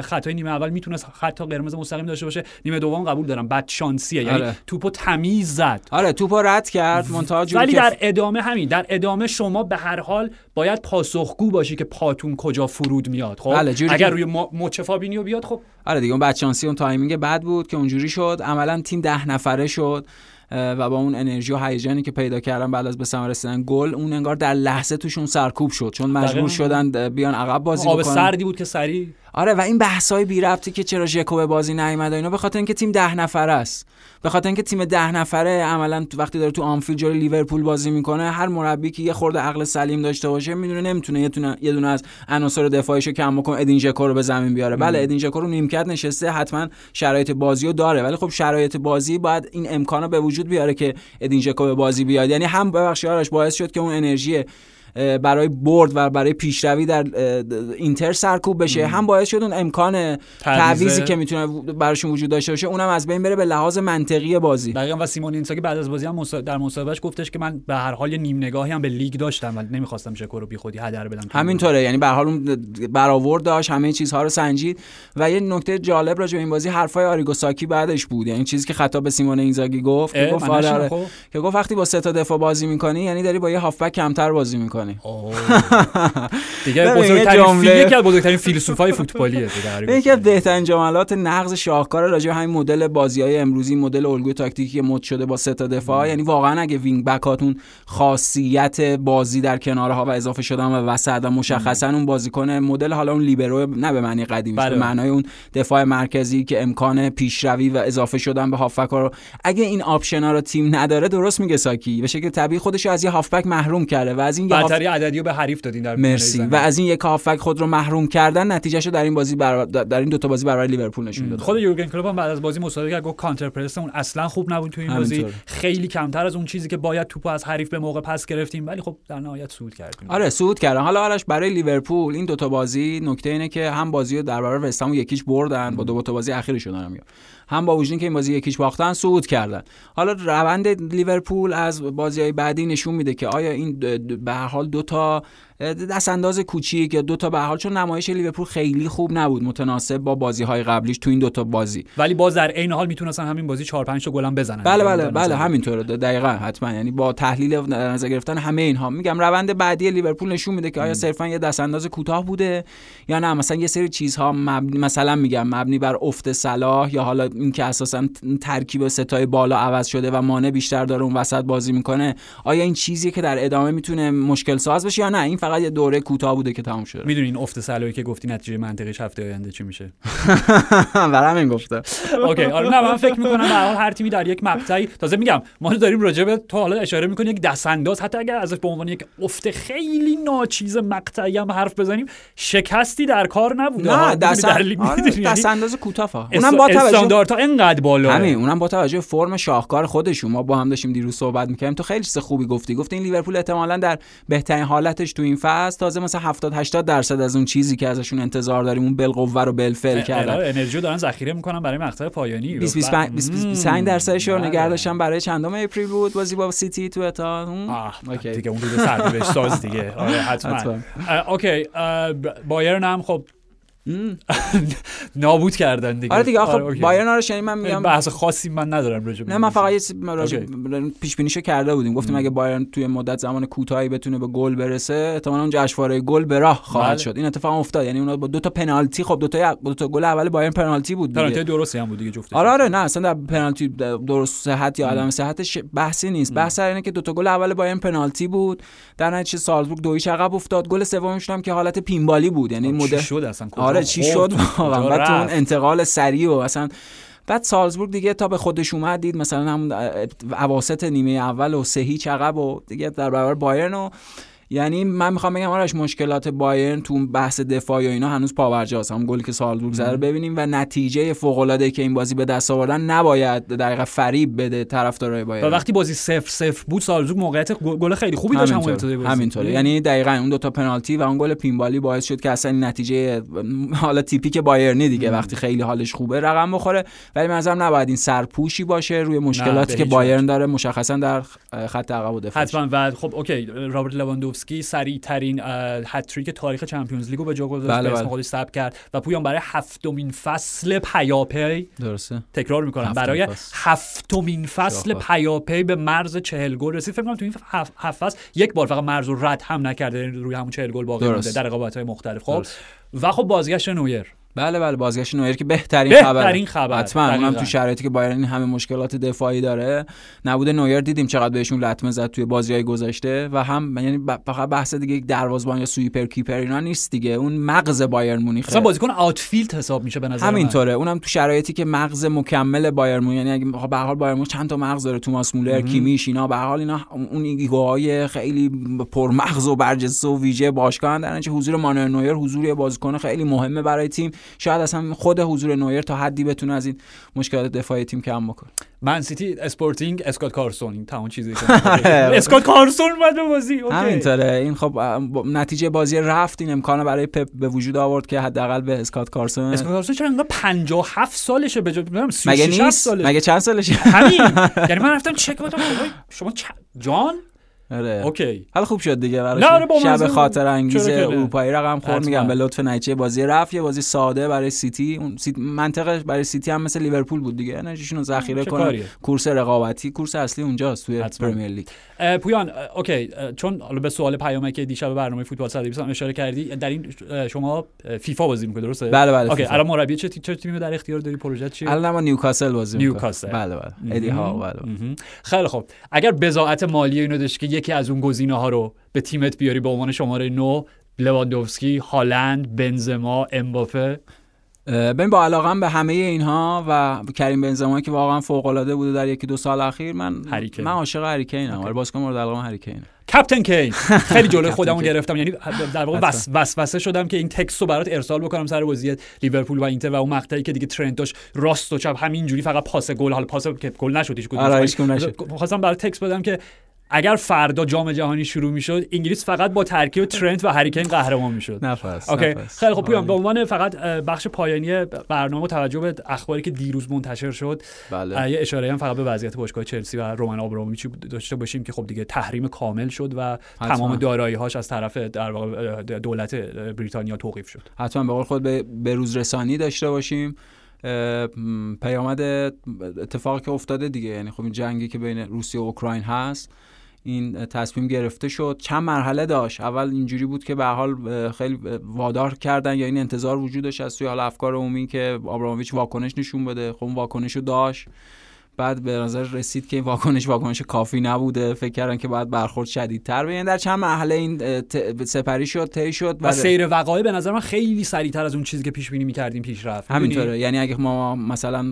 خطای نیمه اول می‌تونست خط قرمز مستقیم داشته باشه. نیمه دوم قبول دارم. بد شانسیه. یعنی آره. توپو تمیز زد. آره توپو رد کرد منتها ولی در ادامه همین در ادامه شما به هر حال باید پاسخگو باشی که پاتون کجا فرود میاد خب؟ بله اگر روی مچ فابینیو بیاد خب؟ آره دیگه اون بد شانسی اون timing بد بود که اونجوری شد. عملا تیم ده نفره شد و با اون انرژی و هیجانی که پیدا کردن بعد از به ثمر رسیدن گل اون انگار در لحظه توشون سرکوب شد. چون مجبور شدن بیان عقب بازی آب سردی بود که سری. آره و این بحثای بی ربطی که چرا ژکو به بازی نیومد اینا به خاطر اینکه تیم ده نفره است. به خاطر اینکه تیم ده نفره عملا وقتی داره تو آنفیلد جلوی لیورپول بازی می‌کنه هر مربی که یه خورده عقل سلیم داشته باشه می‌دونه نمی‌تونه یه دونه یه دونه از عناصر دفاعیشو کم بکنه ادین ژکو رو به زمین بیاره. بله ادین ژکو رو نیمکت نشسته حتما شرایط بازی رو داره. ولی خب شرایط بازی باید این امکانو به وجود بیاره که ادین ژکو به بازی بیاد. یعنی هم ببخشید آرش باعث شد که اون انرژی برای برد و برای پیشروی در اینتر سرکوب بشه. هم باعث شد اون امکان تعویضی که می‌تونه براشون وجود داشته باشه اونم از بین بره به لحاظ منطقی بازی. دقیقاً و سیمون اینزاگی بعد از بازی هم در مصاحبهش گفتش که من به هر حال نیم نگاهی هم به لیگ داشتم ولی نمی‌خواستم ژکو رو بیخودی هدر بدم همینطوره. یعنی به هر حال برآورد داشت همه چیزها رو سنجید و یه نکته جالب راجع به این بازی حرفای آریگو ساکی بعدش بود. یعنی چیزی که خطاب به سیمون اینزاگی گفت که گفت آره که گفت وقتی با سه تا دفاع بازی می‌کنی یعنی داری با یه هافبک کمتر بازی می‌کنی. [LAUGHS] دیگه بزرگترین یکی از بزرگترین فیلسوفای فوتبالیه یکی از بهترین جملات نغز شاهکار راجع به همین مدل بازی‌های امروزی مدل الگوی تاکتیکی مد شده با سه تا دفاع. یعنی واقعا اگه wing back اتون خاصیت بازی در کنارها و اضافه شدن و وسط و مشخصا اون بازیکن مدل حالا اون لیبرو نه به معنی قدیمی بله. به معنای اون دفاع مرکزی که امکان پیشروی و اضافه شدن به هافبک رو اگه این option ا رو تیم نداره درست میگه ساکی. به شکل طبیعی خودش از یه هافبک محروم کرده و از این برتری عددی رو به حریف دادین در مرسی. و از این یک هافبک خود رو محروم کردن نتیجهشو در این بازی بر... در این دو تا بازی برای لیورپول نشون داد خود یورگن کلوپ هم بعد از بازی مصاحبه کرد گفت counter press اون اصلا خوب نبود تو این بازی. خیلی کمتر از اون چیزی که باید توپو از حریف به موقع پس گرفتیم ولی خب در نهایت صعود کردیم. آره صعود کردن. حالا آرش برای لیورپول این دوتا بازی نکته اینه که هم بازی رو در برابر وستهم یکیش بردن با دو تا بازی اخیرشون دارم هم با وجود که این بازی یکیش باختن صعود کردن. حالا روند لیورپول از بازی های بعدی نشون میده که آیا این به هر حال دو تا دست انداز کوچیک یا دو تا به حال چون نمایش لیورپول خیلی خوب نبود متناسب با بازی های قبلیش تو این دو تا بازی. ولی باز در عین حال می‌تونستن همین بازی 4 5 تا گل هم بزنن. بله بله بله همینطوره دقیقاً حتما. یعنی با تحلیل نظر گرفتن همه اینها. میگم روند بعدی لیورپول نشون میده که آیا صرفا یه دست انداز کوتاه بوده یا نه. مثلا یه سری چیزها مبنی مثلا میگم مبنی بر افت صلاح یا حالا اینکه اساسا ترکیب ستای بالا عوض شده و مانع بیشتر داره اون وسط بازی می‌کنه. آیا این چیزی که در ادامه می‌تونه مشکل ساز بشه یا نه؟ این فقط یه دوره کوتاه بوده که تموم شده. می‌دونین افت صلاحی که گفتی نتیجه منطقیش هفته آینده چی میشه؟ [LAUGHS] برام این گفته. اوکی آره نه من فکر می‌کنم در هر تیمی در یک مقطعی تازه میگم ما داریم راجع به تو حالا اشاره می‌کنی یک دست انداز حتی اگر ازش به عنوان یک افت خیلی ناچیز مقطعی هم حرف بزنیم شکستی در کار نبوده. نه دست آره دست انداز کوتاه اونم با توجه اینقدر بالا. همین اونم با توجه فرم شاهکار خودشون ما با هم داشتیم دیروز صحبت می‌کردیم تو خیلی چیز خوبی گفتی. گفتی این لیورپول احتمالاً در بهترین حالتش تو این فصل تازه مثلا 70 80 درصد از اون چیزی که ازشون انتظار داریم اون بالقوه رو بالفعل کردن. انرژی دارن ذخیره می‌کنن برای مقطع پایانی. 20 25 درصدش رو نگه داشتن برای چندم اپریل بود. بازی با سیتی تو اتا Okay. دیگه اون سرنوشت ساز دیگه. آره حتما. Okay بایرن هم خب [LAUGHS] نابود کردن دیگه. آره دیگه آخه آره بایرن رو یعنی من میگم بحث خاصی من ندارم راجع نه من فقط یه پیش بینیشو کرده بودیم. گفتیم اگه بایرن توی مدت زمان کوتاهی بتونه به گل برسه احتمالاً اون جشنواره گل به راه خواهد بله. شد. این اتفاق افتاد. یعنی اونا با دو تا پنالتی خب دو تا دو تا گل اول بایرن پنالتی بود دیگه. پنالتی درستی هم بود دیگه جفت آره آره نه اصلا در پنالتی درست صحت یا عدم صحتش بحثی نیست. بحث اینه که دو تا گل اول بایرن پنالتی بود. در نتیجه سالزبورگ دویش عقب افتاد. گل سومش هم که حالت پینبالی بود. یعنی مدل شد اصلا؟ آره چی شد واقعا؟ بعد تو اون انتقال سریع و اصلا بعد سالزبورگ دیگه تا به خودش اومد دید مثلا همون اواسط نیمه اول و سه هیچ عقب و دیگه در برابر بایرن و یعنی من می‌خوام بگم آرش مشکلات بایرن تو بحث دفاعی و اینا هنوز پاورجاست هم گلی که سالزبورگ زده ببینیم و نتیجه فوق العاده که این بازی به دست آوردن نباید دقیقا فریب بده طرفدارای بایرن. و وقتی بازی 0 0 بود سالزبورگ موقعیت گل خیلی خوبی داشت همون ابتدای بازی. همینطوره. یعنی دقیقا اون دو تا پنالتی و اون گل pinball ی باعث شد که اصلا نتیجه حالا تیپیک بایرنی دیگه مم. وقتی خیلی حالش خوبه رقم بخوره. ولی به نظرم نباید این سرپوشی باشه روی مشکلاتی که بایرن داره مشخصا در خط عقب و دفاع حتما. و خب okay رابرت لواندوفسکی سریع ترین هتریک تاریخ Champions League و به جا گذاشت بله به اسم خودش ثبت کرد و پویان برای هفتمین فصل پیاپی درسته. تکرار می‌کنم. برای هفتمین فصل پیاپی به مرز چهل گل رسید. فکر کنم تو این هفت فصل یک بار فقط مرز رو رد هم نکرده. روی همون چهل گل باقی مونده در رقابت های مختلف. خب؟ و خب بازگشت نویر. بله بله بازگشت نویر که بهترین, بهترین خبر حتما اونم تو شرایطی که بایرن همه مشکلات دفاعی داره. نبود نویر دیدیم چقدر بهشون لطمه زد توی بازی‌های گذشته و هم یعنی فقط بحث دیگه دروازه‌بان یا sweeper keeper اینا نیست دیگه. اون مغز بایرن مونیخ اصلا بازیکن outfield حساب میشه به نظر همینطوره. اونم تو شرایطی که مغز مکمل بایرن یعنی اگه به هر حال بایرن چند تا مغز داره؟ توماس مولر کیمیش اینا. به حال اینا اون ego های خیلی پرمغز و برجسته و ویژه باشگاه در حضور مانوئل نویر حضور بازیکن خیلی مهمه برای تیم. شاید اصلا خود حضور نویر تا حدی بتونه از این مشکلات دفاعی تیم کم بکنه. من سیتی اسپورتینگ اسکات کارسون. این تمام چیزی [LAUGHS] اسکات کارسون به بازی همینطوره. این خب نتیجه بازی رفت این امکان برای پپ به وجود آورد که حداقل به اسکات کارسون اسکات کارسون چرا انگار 57 سالشه به جای مگه نیست؟ مگه چند سالشه؟ همین. [LAUGHS] یعنی من رفتم چک کردم شما جان؟ آره. okay. حالا خوب شد دیگه براش. آره شب خاطر انگیز اروپایی رقم خورد میگم به لطف نتیجه بازی رفت یه بازی ساده برای سیتی. اون سیتی منطقه برای سیتی هم مثل لیورپول بود دیگه. انرژیشون رو ذخیره کنه. کورس رقابتی. کورس اصلی اونجاست توی پرمیر لیگ. پویان okay. چون حالا به سوال پیامک که دیشب برنامه فوتبال 120 هم اشاره کردی در این شما فیفا بازی می‌کنید درسته؟ بله بله okay الان مربی چه چه تیمی در اختیار داری؟ پروژه چیه؟ الان ما نیوکاسل بازی می‌کنیم نیوکاسل. بله بله. ادی هاو بله خیلی خوب. اگر بضاعت مالی اینو داشت که یکی از اون گزینه ها رو به تیمت بیاری به عنوان شماره 9 لواندوفسکی، هالند، بنزما، امباپه؟ ببین با علاقم به همه اینها و کریم بنزما که واقعا فوق العاده بوده در یکی دو سال اخیر من هری کین. من عاشق هری کینم آره بازیکن مورد علاقه هری کین Captain کین. [LAUGHS] خیلی جلوی خودمو گرفتم. یعنی در واقع وس وسوسه شدم که این text رو برات ارسال بکنم سر بازی لیورپول و اینتر و اون مقطعی که دیگه ترنت داشت راست و چپ همینجوری فقط پاس گل حالا پاس که گل نشد هیچ کدوم خواستم برات text بدم که اگر فردا جام جهانی شروع می‌شد انگلیس فقط با ترکیب ترنت و هری کین قهرمان می‌شد. نفس okay؟ خیلی خب به عنوان فقط بخش پایانی برنامه توجه به اخباری که دیروز منتشر شد بله. یه اشاره هم فقط به وضعیت باشگاه چلسی و رومن آبراموویچ داشته باشیم که خب دیگه تحریم کامل شد و حتما. تمام دارایی هاش از طرف در واقع دولت بریتانیا توقیف شد. حتما به قول خود به روز رسانی داشته باشیم. پیامد اتفاقی که افتاده دیگه یعنی خب این جنگی که بین روسیه و اوکراین هست این تصمیم گرفته شد. چند مرحله داشت. اول اینجوری بود که به حال خیلی وادار کردن یا این انتظار وجود داشت از توی حال افکار عمومی که آبراموویچ واکنش نشون بده. خب واکنش رو داشت. بعد به نظر رسید که این واکنش واکنش کافی نبوده. فکر کردن که باید برخورد شدیدتر. بگن در چند مرحله این سپری شد طی شد و سیر وقایع به نظر من خیلی سریعتر از اون چیزی که پیش بینی می‌کردیم پیش رفت. همینطوره. یعنی اگه ما مثلا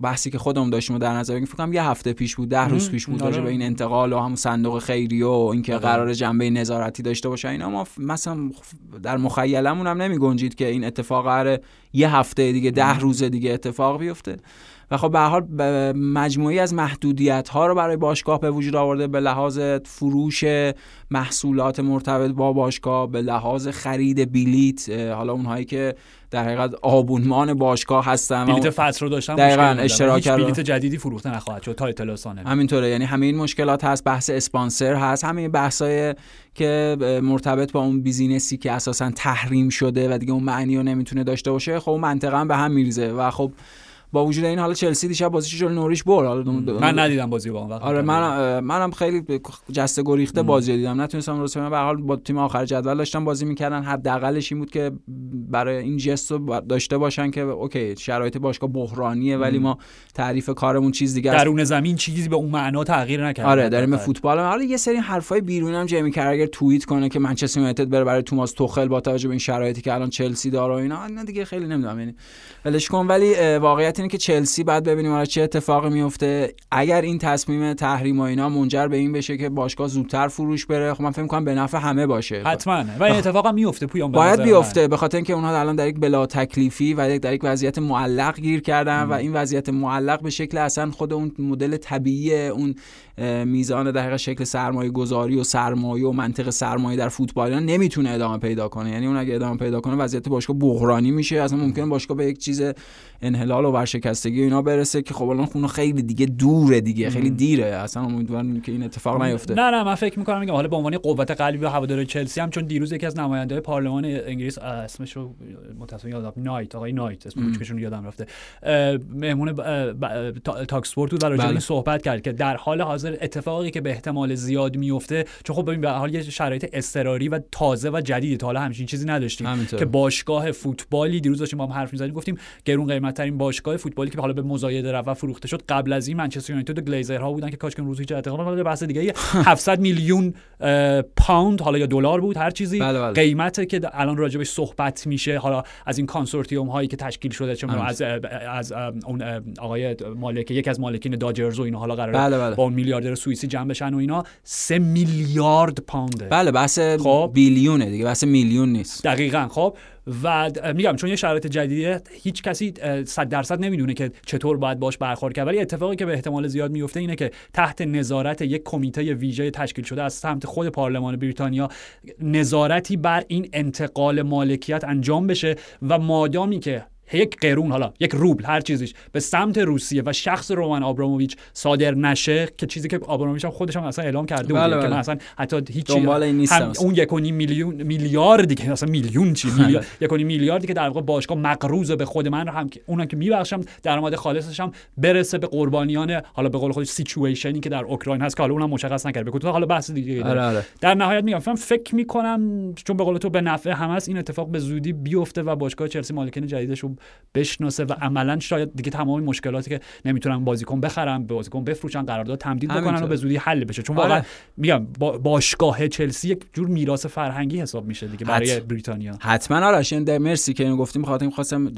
بحثی که خودمون داشتیم در نظر بگیریم فکر یه هفته پیش بود ده روز پیش بود راجع به این انتقال و همون صندوق خیری و اینکه آره. قرار جنبه نظارتی داشته باشه اینا ما مثلا در مخیلمون هم نمی گنجید که این اتفاق قراره یه هفته دیگه ده روز دیگه اتفاق بیفته. و خب به حال مجموعی از محدودیت ها رو برای باشگاه به وجود آورده به لحاظ فروش محصولات مرتبط با باشگاه به لحاظ خرید بلیت حالا اونهایی که در حقیقت آبونمان باشگاه هستن بلیت فصل رو داشتن دقیقاً اشتراک بلیت جدیدی فروخته نخواهد شد تا اطلاع همینطوره. یعنی همه این مشکلات هست بحث اسپانسر هست همه بحثای که مرتبط با اون بیزینسی که اساسا تحریم شده و دیگه اون معنی رو نمی‌تونه داشته باشه خب منطقا به هم میریزه. و خب با وجود این حالا چلسی دیشب بازیش جلوی نوریش برد. حالا من ندیدم بازی با اون وقت. آره من منم خیلی جسته گریخته بازی دیدم. نتونستم درست به حال با تیم آخر جدول داشتم بازی می‌کردن. حداقلش این بود که برای این جست رو داشته باشن که اوکی شرایط باشگاه بحرانیه ولی ما تعریف کارمون چیز دیگه درون زمین چیزی به اون معنا تغییر نکرده. آره داریم به فوتبال حالا یه سری حرفای بیرونی هم جیمی کرگر توییت کنه که منچستر یونایتد بره برای توماس توخل با توجه به این شرایطی که الان چلسی داره و اینا. اینا دیگه خیلی نمی‌دونم یعنی ولش کن. ولی واقعیت اینه که چلسی بعد ببینیم آره چه اتفاقی میفته. اگر این تصمیم تحریم و اینا منجر به این بشه که باشگاه زودتر فروش بره خب من فکر کنم به نفع همه باشه. حتما. و این اتفاق هم میفته پویان باید بیفته به خاطر اینکه اونها الان در یک بلا تکلیفی و در یک وضعیت معلق گیر کردن و این وضعیت معلق به شکل اصلا خود اون مدل طبیعی اون میزان در شکل سرمایه گذاری و سرمایه و منطق سرمایه در فوتبال نمی‌تونه ادامه پیدا کنه. یعنی اون اگه ادامه پیدا کنه وضعیت باشگاه بحرانی میشه. اصلا ممکنه باشگاه به یک چیز انحلال و ورشکستگی اینا برسه که خب الان خونه خیلی دیگه دوره دیگه خیلی دیره. اصلا امیدوارم که این اتفاق نیفته. نه نه من فکر می‌کنم میگم حالا به عنوان قوت قلبی و هوادار چلسی هم چون دیروز یکی از نماینده پارلمان انگلیس اسمش رو متأسفانه یادم نایت آقای نایت اسم کوچکشون یادم رفته. مهمون تاک اسپورت بود راجع بله. صحبت کرد که در حال حاضر اتفاقی که به احتمال زیاد میفته چون خب ببین به حال یه شرایط اضطراری و تازه و جدید تا حالا همچین چیزی نداشتیم. که باشگاه فوتبالی دیروز داشتیم با هم حرف می‌زدیم گفتیم گرون قیمت ترین باشگاه فوتبالی که حالا به مزایده رفت و فروخته شد قبل از این منچستر یونایتد و گلیزرها بودن که کاش روزی چه حالا بحث دیگه 700 [LAUGHS] میلیون پوند حالا یا دلار بود هر چیزی بله بله. قیمته که الان راجبش صحبت میشه. حالا از این consortium هایی که تشکیل شده چون از از اون آقای مالک یک از مالکین داجرز و اینا حالا قرار بله بله. با اون میلیاردر سوئیسی جمع بشن و اینا 3 میلیارد پونده. بله بحث خب؟ billion ه دیگه بحث میلیون نیست. دقیقاً خب؟ و میگم چون یه شرایط جدیده هیچ کسی 100 درصد نمی‌دونه که چطور باید باش برخورد کرد. ولی اتفاقی که به احتمال زیاد میفته اینه که تحت نظارت یک کمیته ویژه تشکیل شده از سمت خود پارلمان بریتانیا نظارتی بر این انتقال مالکیت انجام بشه و مادامی که یک قرون حالا یک روبل هر چیزیش. به سمت روسیه و شخص رومن آبراموویچ صادر نشه که چیزی که آبراموویچ هم خودش هم اصلا اعلام کرده بود. بله که بله. اصلا حتی هیچ اون یک میلیون میلیاردی که اصلا میلیون چی [LAUGHS] میلیارد یک میلیاردی که در واقع باشگاه مقروض به خود من هم که اونا که میبخشم درآمد خالصش هم برسه به قربانیان حالا به قول خودش سیچویشنی که در اوکراین هست که حالا اونم مشخص نکرده. به حالا بحث دیگه آره آره. در نهایت میگم فکر می‌کنم چون به قول تو به نفع هم هست این اتفاق به زودی بیفته و باشگاه چلسی مالکین جدیدش رو بشناسه و عملا شاید دیگه تمام مشکلاتی که نمی‌تونن بازیکن بخرن بازیکن بفروشن قرارداد تمدید بکنن و به زودی حل بشه. چون واقعا. میگم باشگاه چلسی یک جور میراث فرهنگی حساب میشه دیگه برای حت... بریتانیا. حتما آرش این مرسی که اینو گفتیم. خاطر خواستم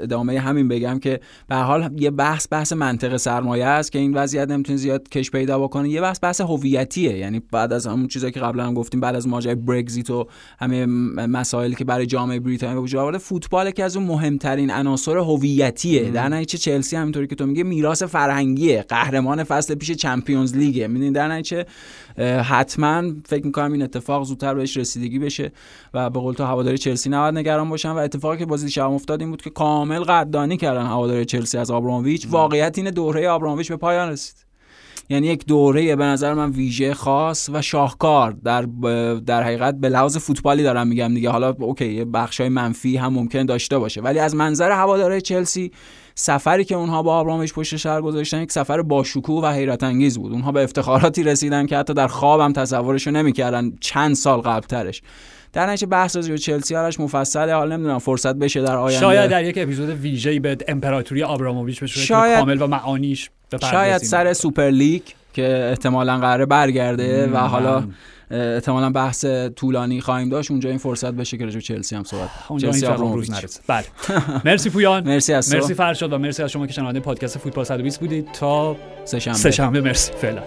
ادامه همین بگم که به حال یه بحث بحث منطق سرمایه است که این وضعیت نمی‌تونه زیاد کش پیدا بکنه. یه بحث بحث هویتیه. یعنی بعد از همون چیزایی که قبلا هم گفتیم بعد از ماجرای برگزیت و همه مسائلی که برای جامعه بریتانیا به وجود آورده فوتبال که از اون مهمترین عناصر هویتیه. در نتیجه چلسی همینطوری که تو میگه میراث فرهنگیه. قهرمان فصل پیش چمپیونز لیگه. می‌دونید در نتیجه حتما فکر می‌کنم این اتفاق زودتر بهش رسیدگی بشه و به قول تو هواداری چلسی نباید نگران باشن. و اتفاقی که بازی شب افتاد این بود که کامل قدردانی کردن هواداری چلسی از آبرامویچ. واقعیت این دوره آبرامویچ به پایان رسید. یعنی یک دوره به نظر من ویژه خاص و شاهکار. در در حقیقت به لحاظ فوتبالی دارم میگم دیگه. حالا اوکی بخشای منفی هم ممکن داشته باشه. ولی از منظر هواداره چلسی سفری که اونها با آبرامش پشت شهر گذاشتن یک سفر با شکوه و حیرت انگیز بود. اونها به افتخاراتی رسیدن که حتی در خوابم تصورشو نمی‌کردن چند سال قبل ترش در نتیجه بحث راجع چلسی آرش مفصله. حال نمی‌دونم فرصت بشه در آینده. شاید در یک اپیزود ویژه‌ای به امپراتوری آبراموویچ بشه شاید کامل و معانیش شاید سر سوپر لیگ که احتمالا قراره برگرده و حالا احتمالا بحث طولانی خواهیم داشت. اونجا این فرصت بشه که رجوع چلسی هم صحبت چلسی روز نرسه. بله. [LAUGHS] مرسی پویان. مرسی از مرسی فرشاد و مرسی از شما که شنونده پادکست فوتبال 120 بودید. تا سه شنبه مرسی. فعلا.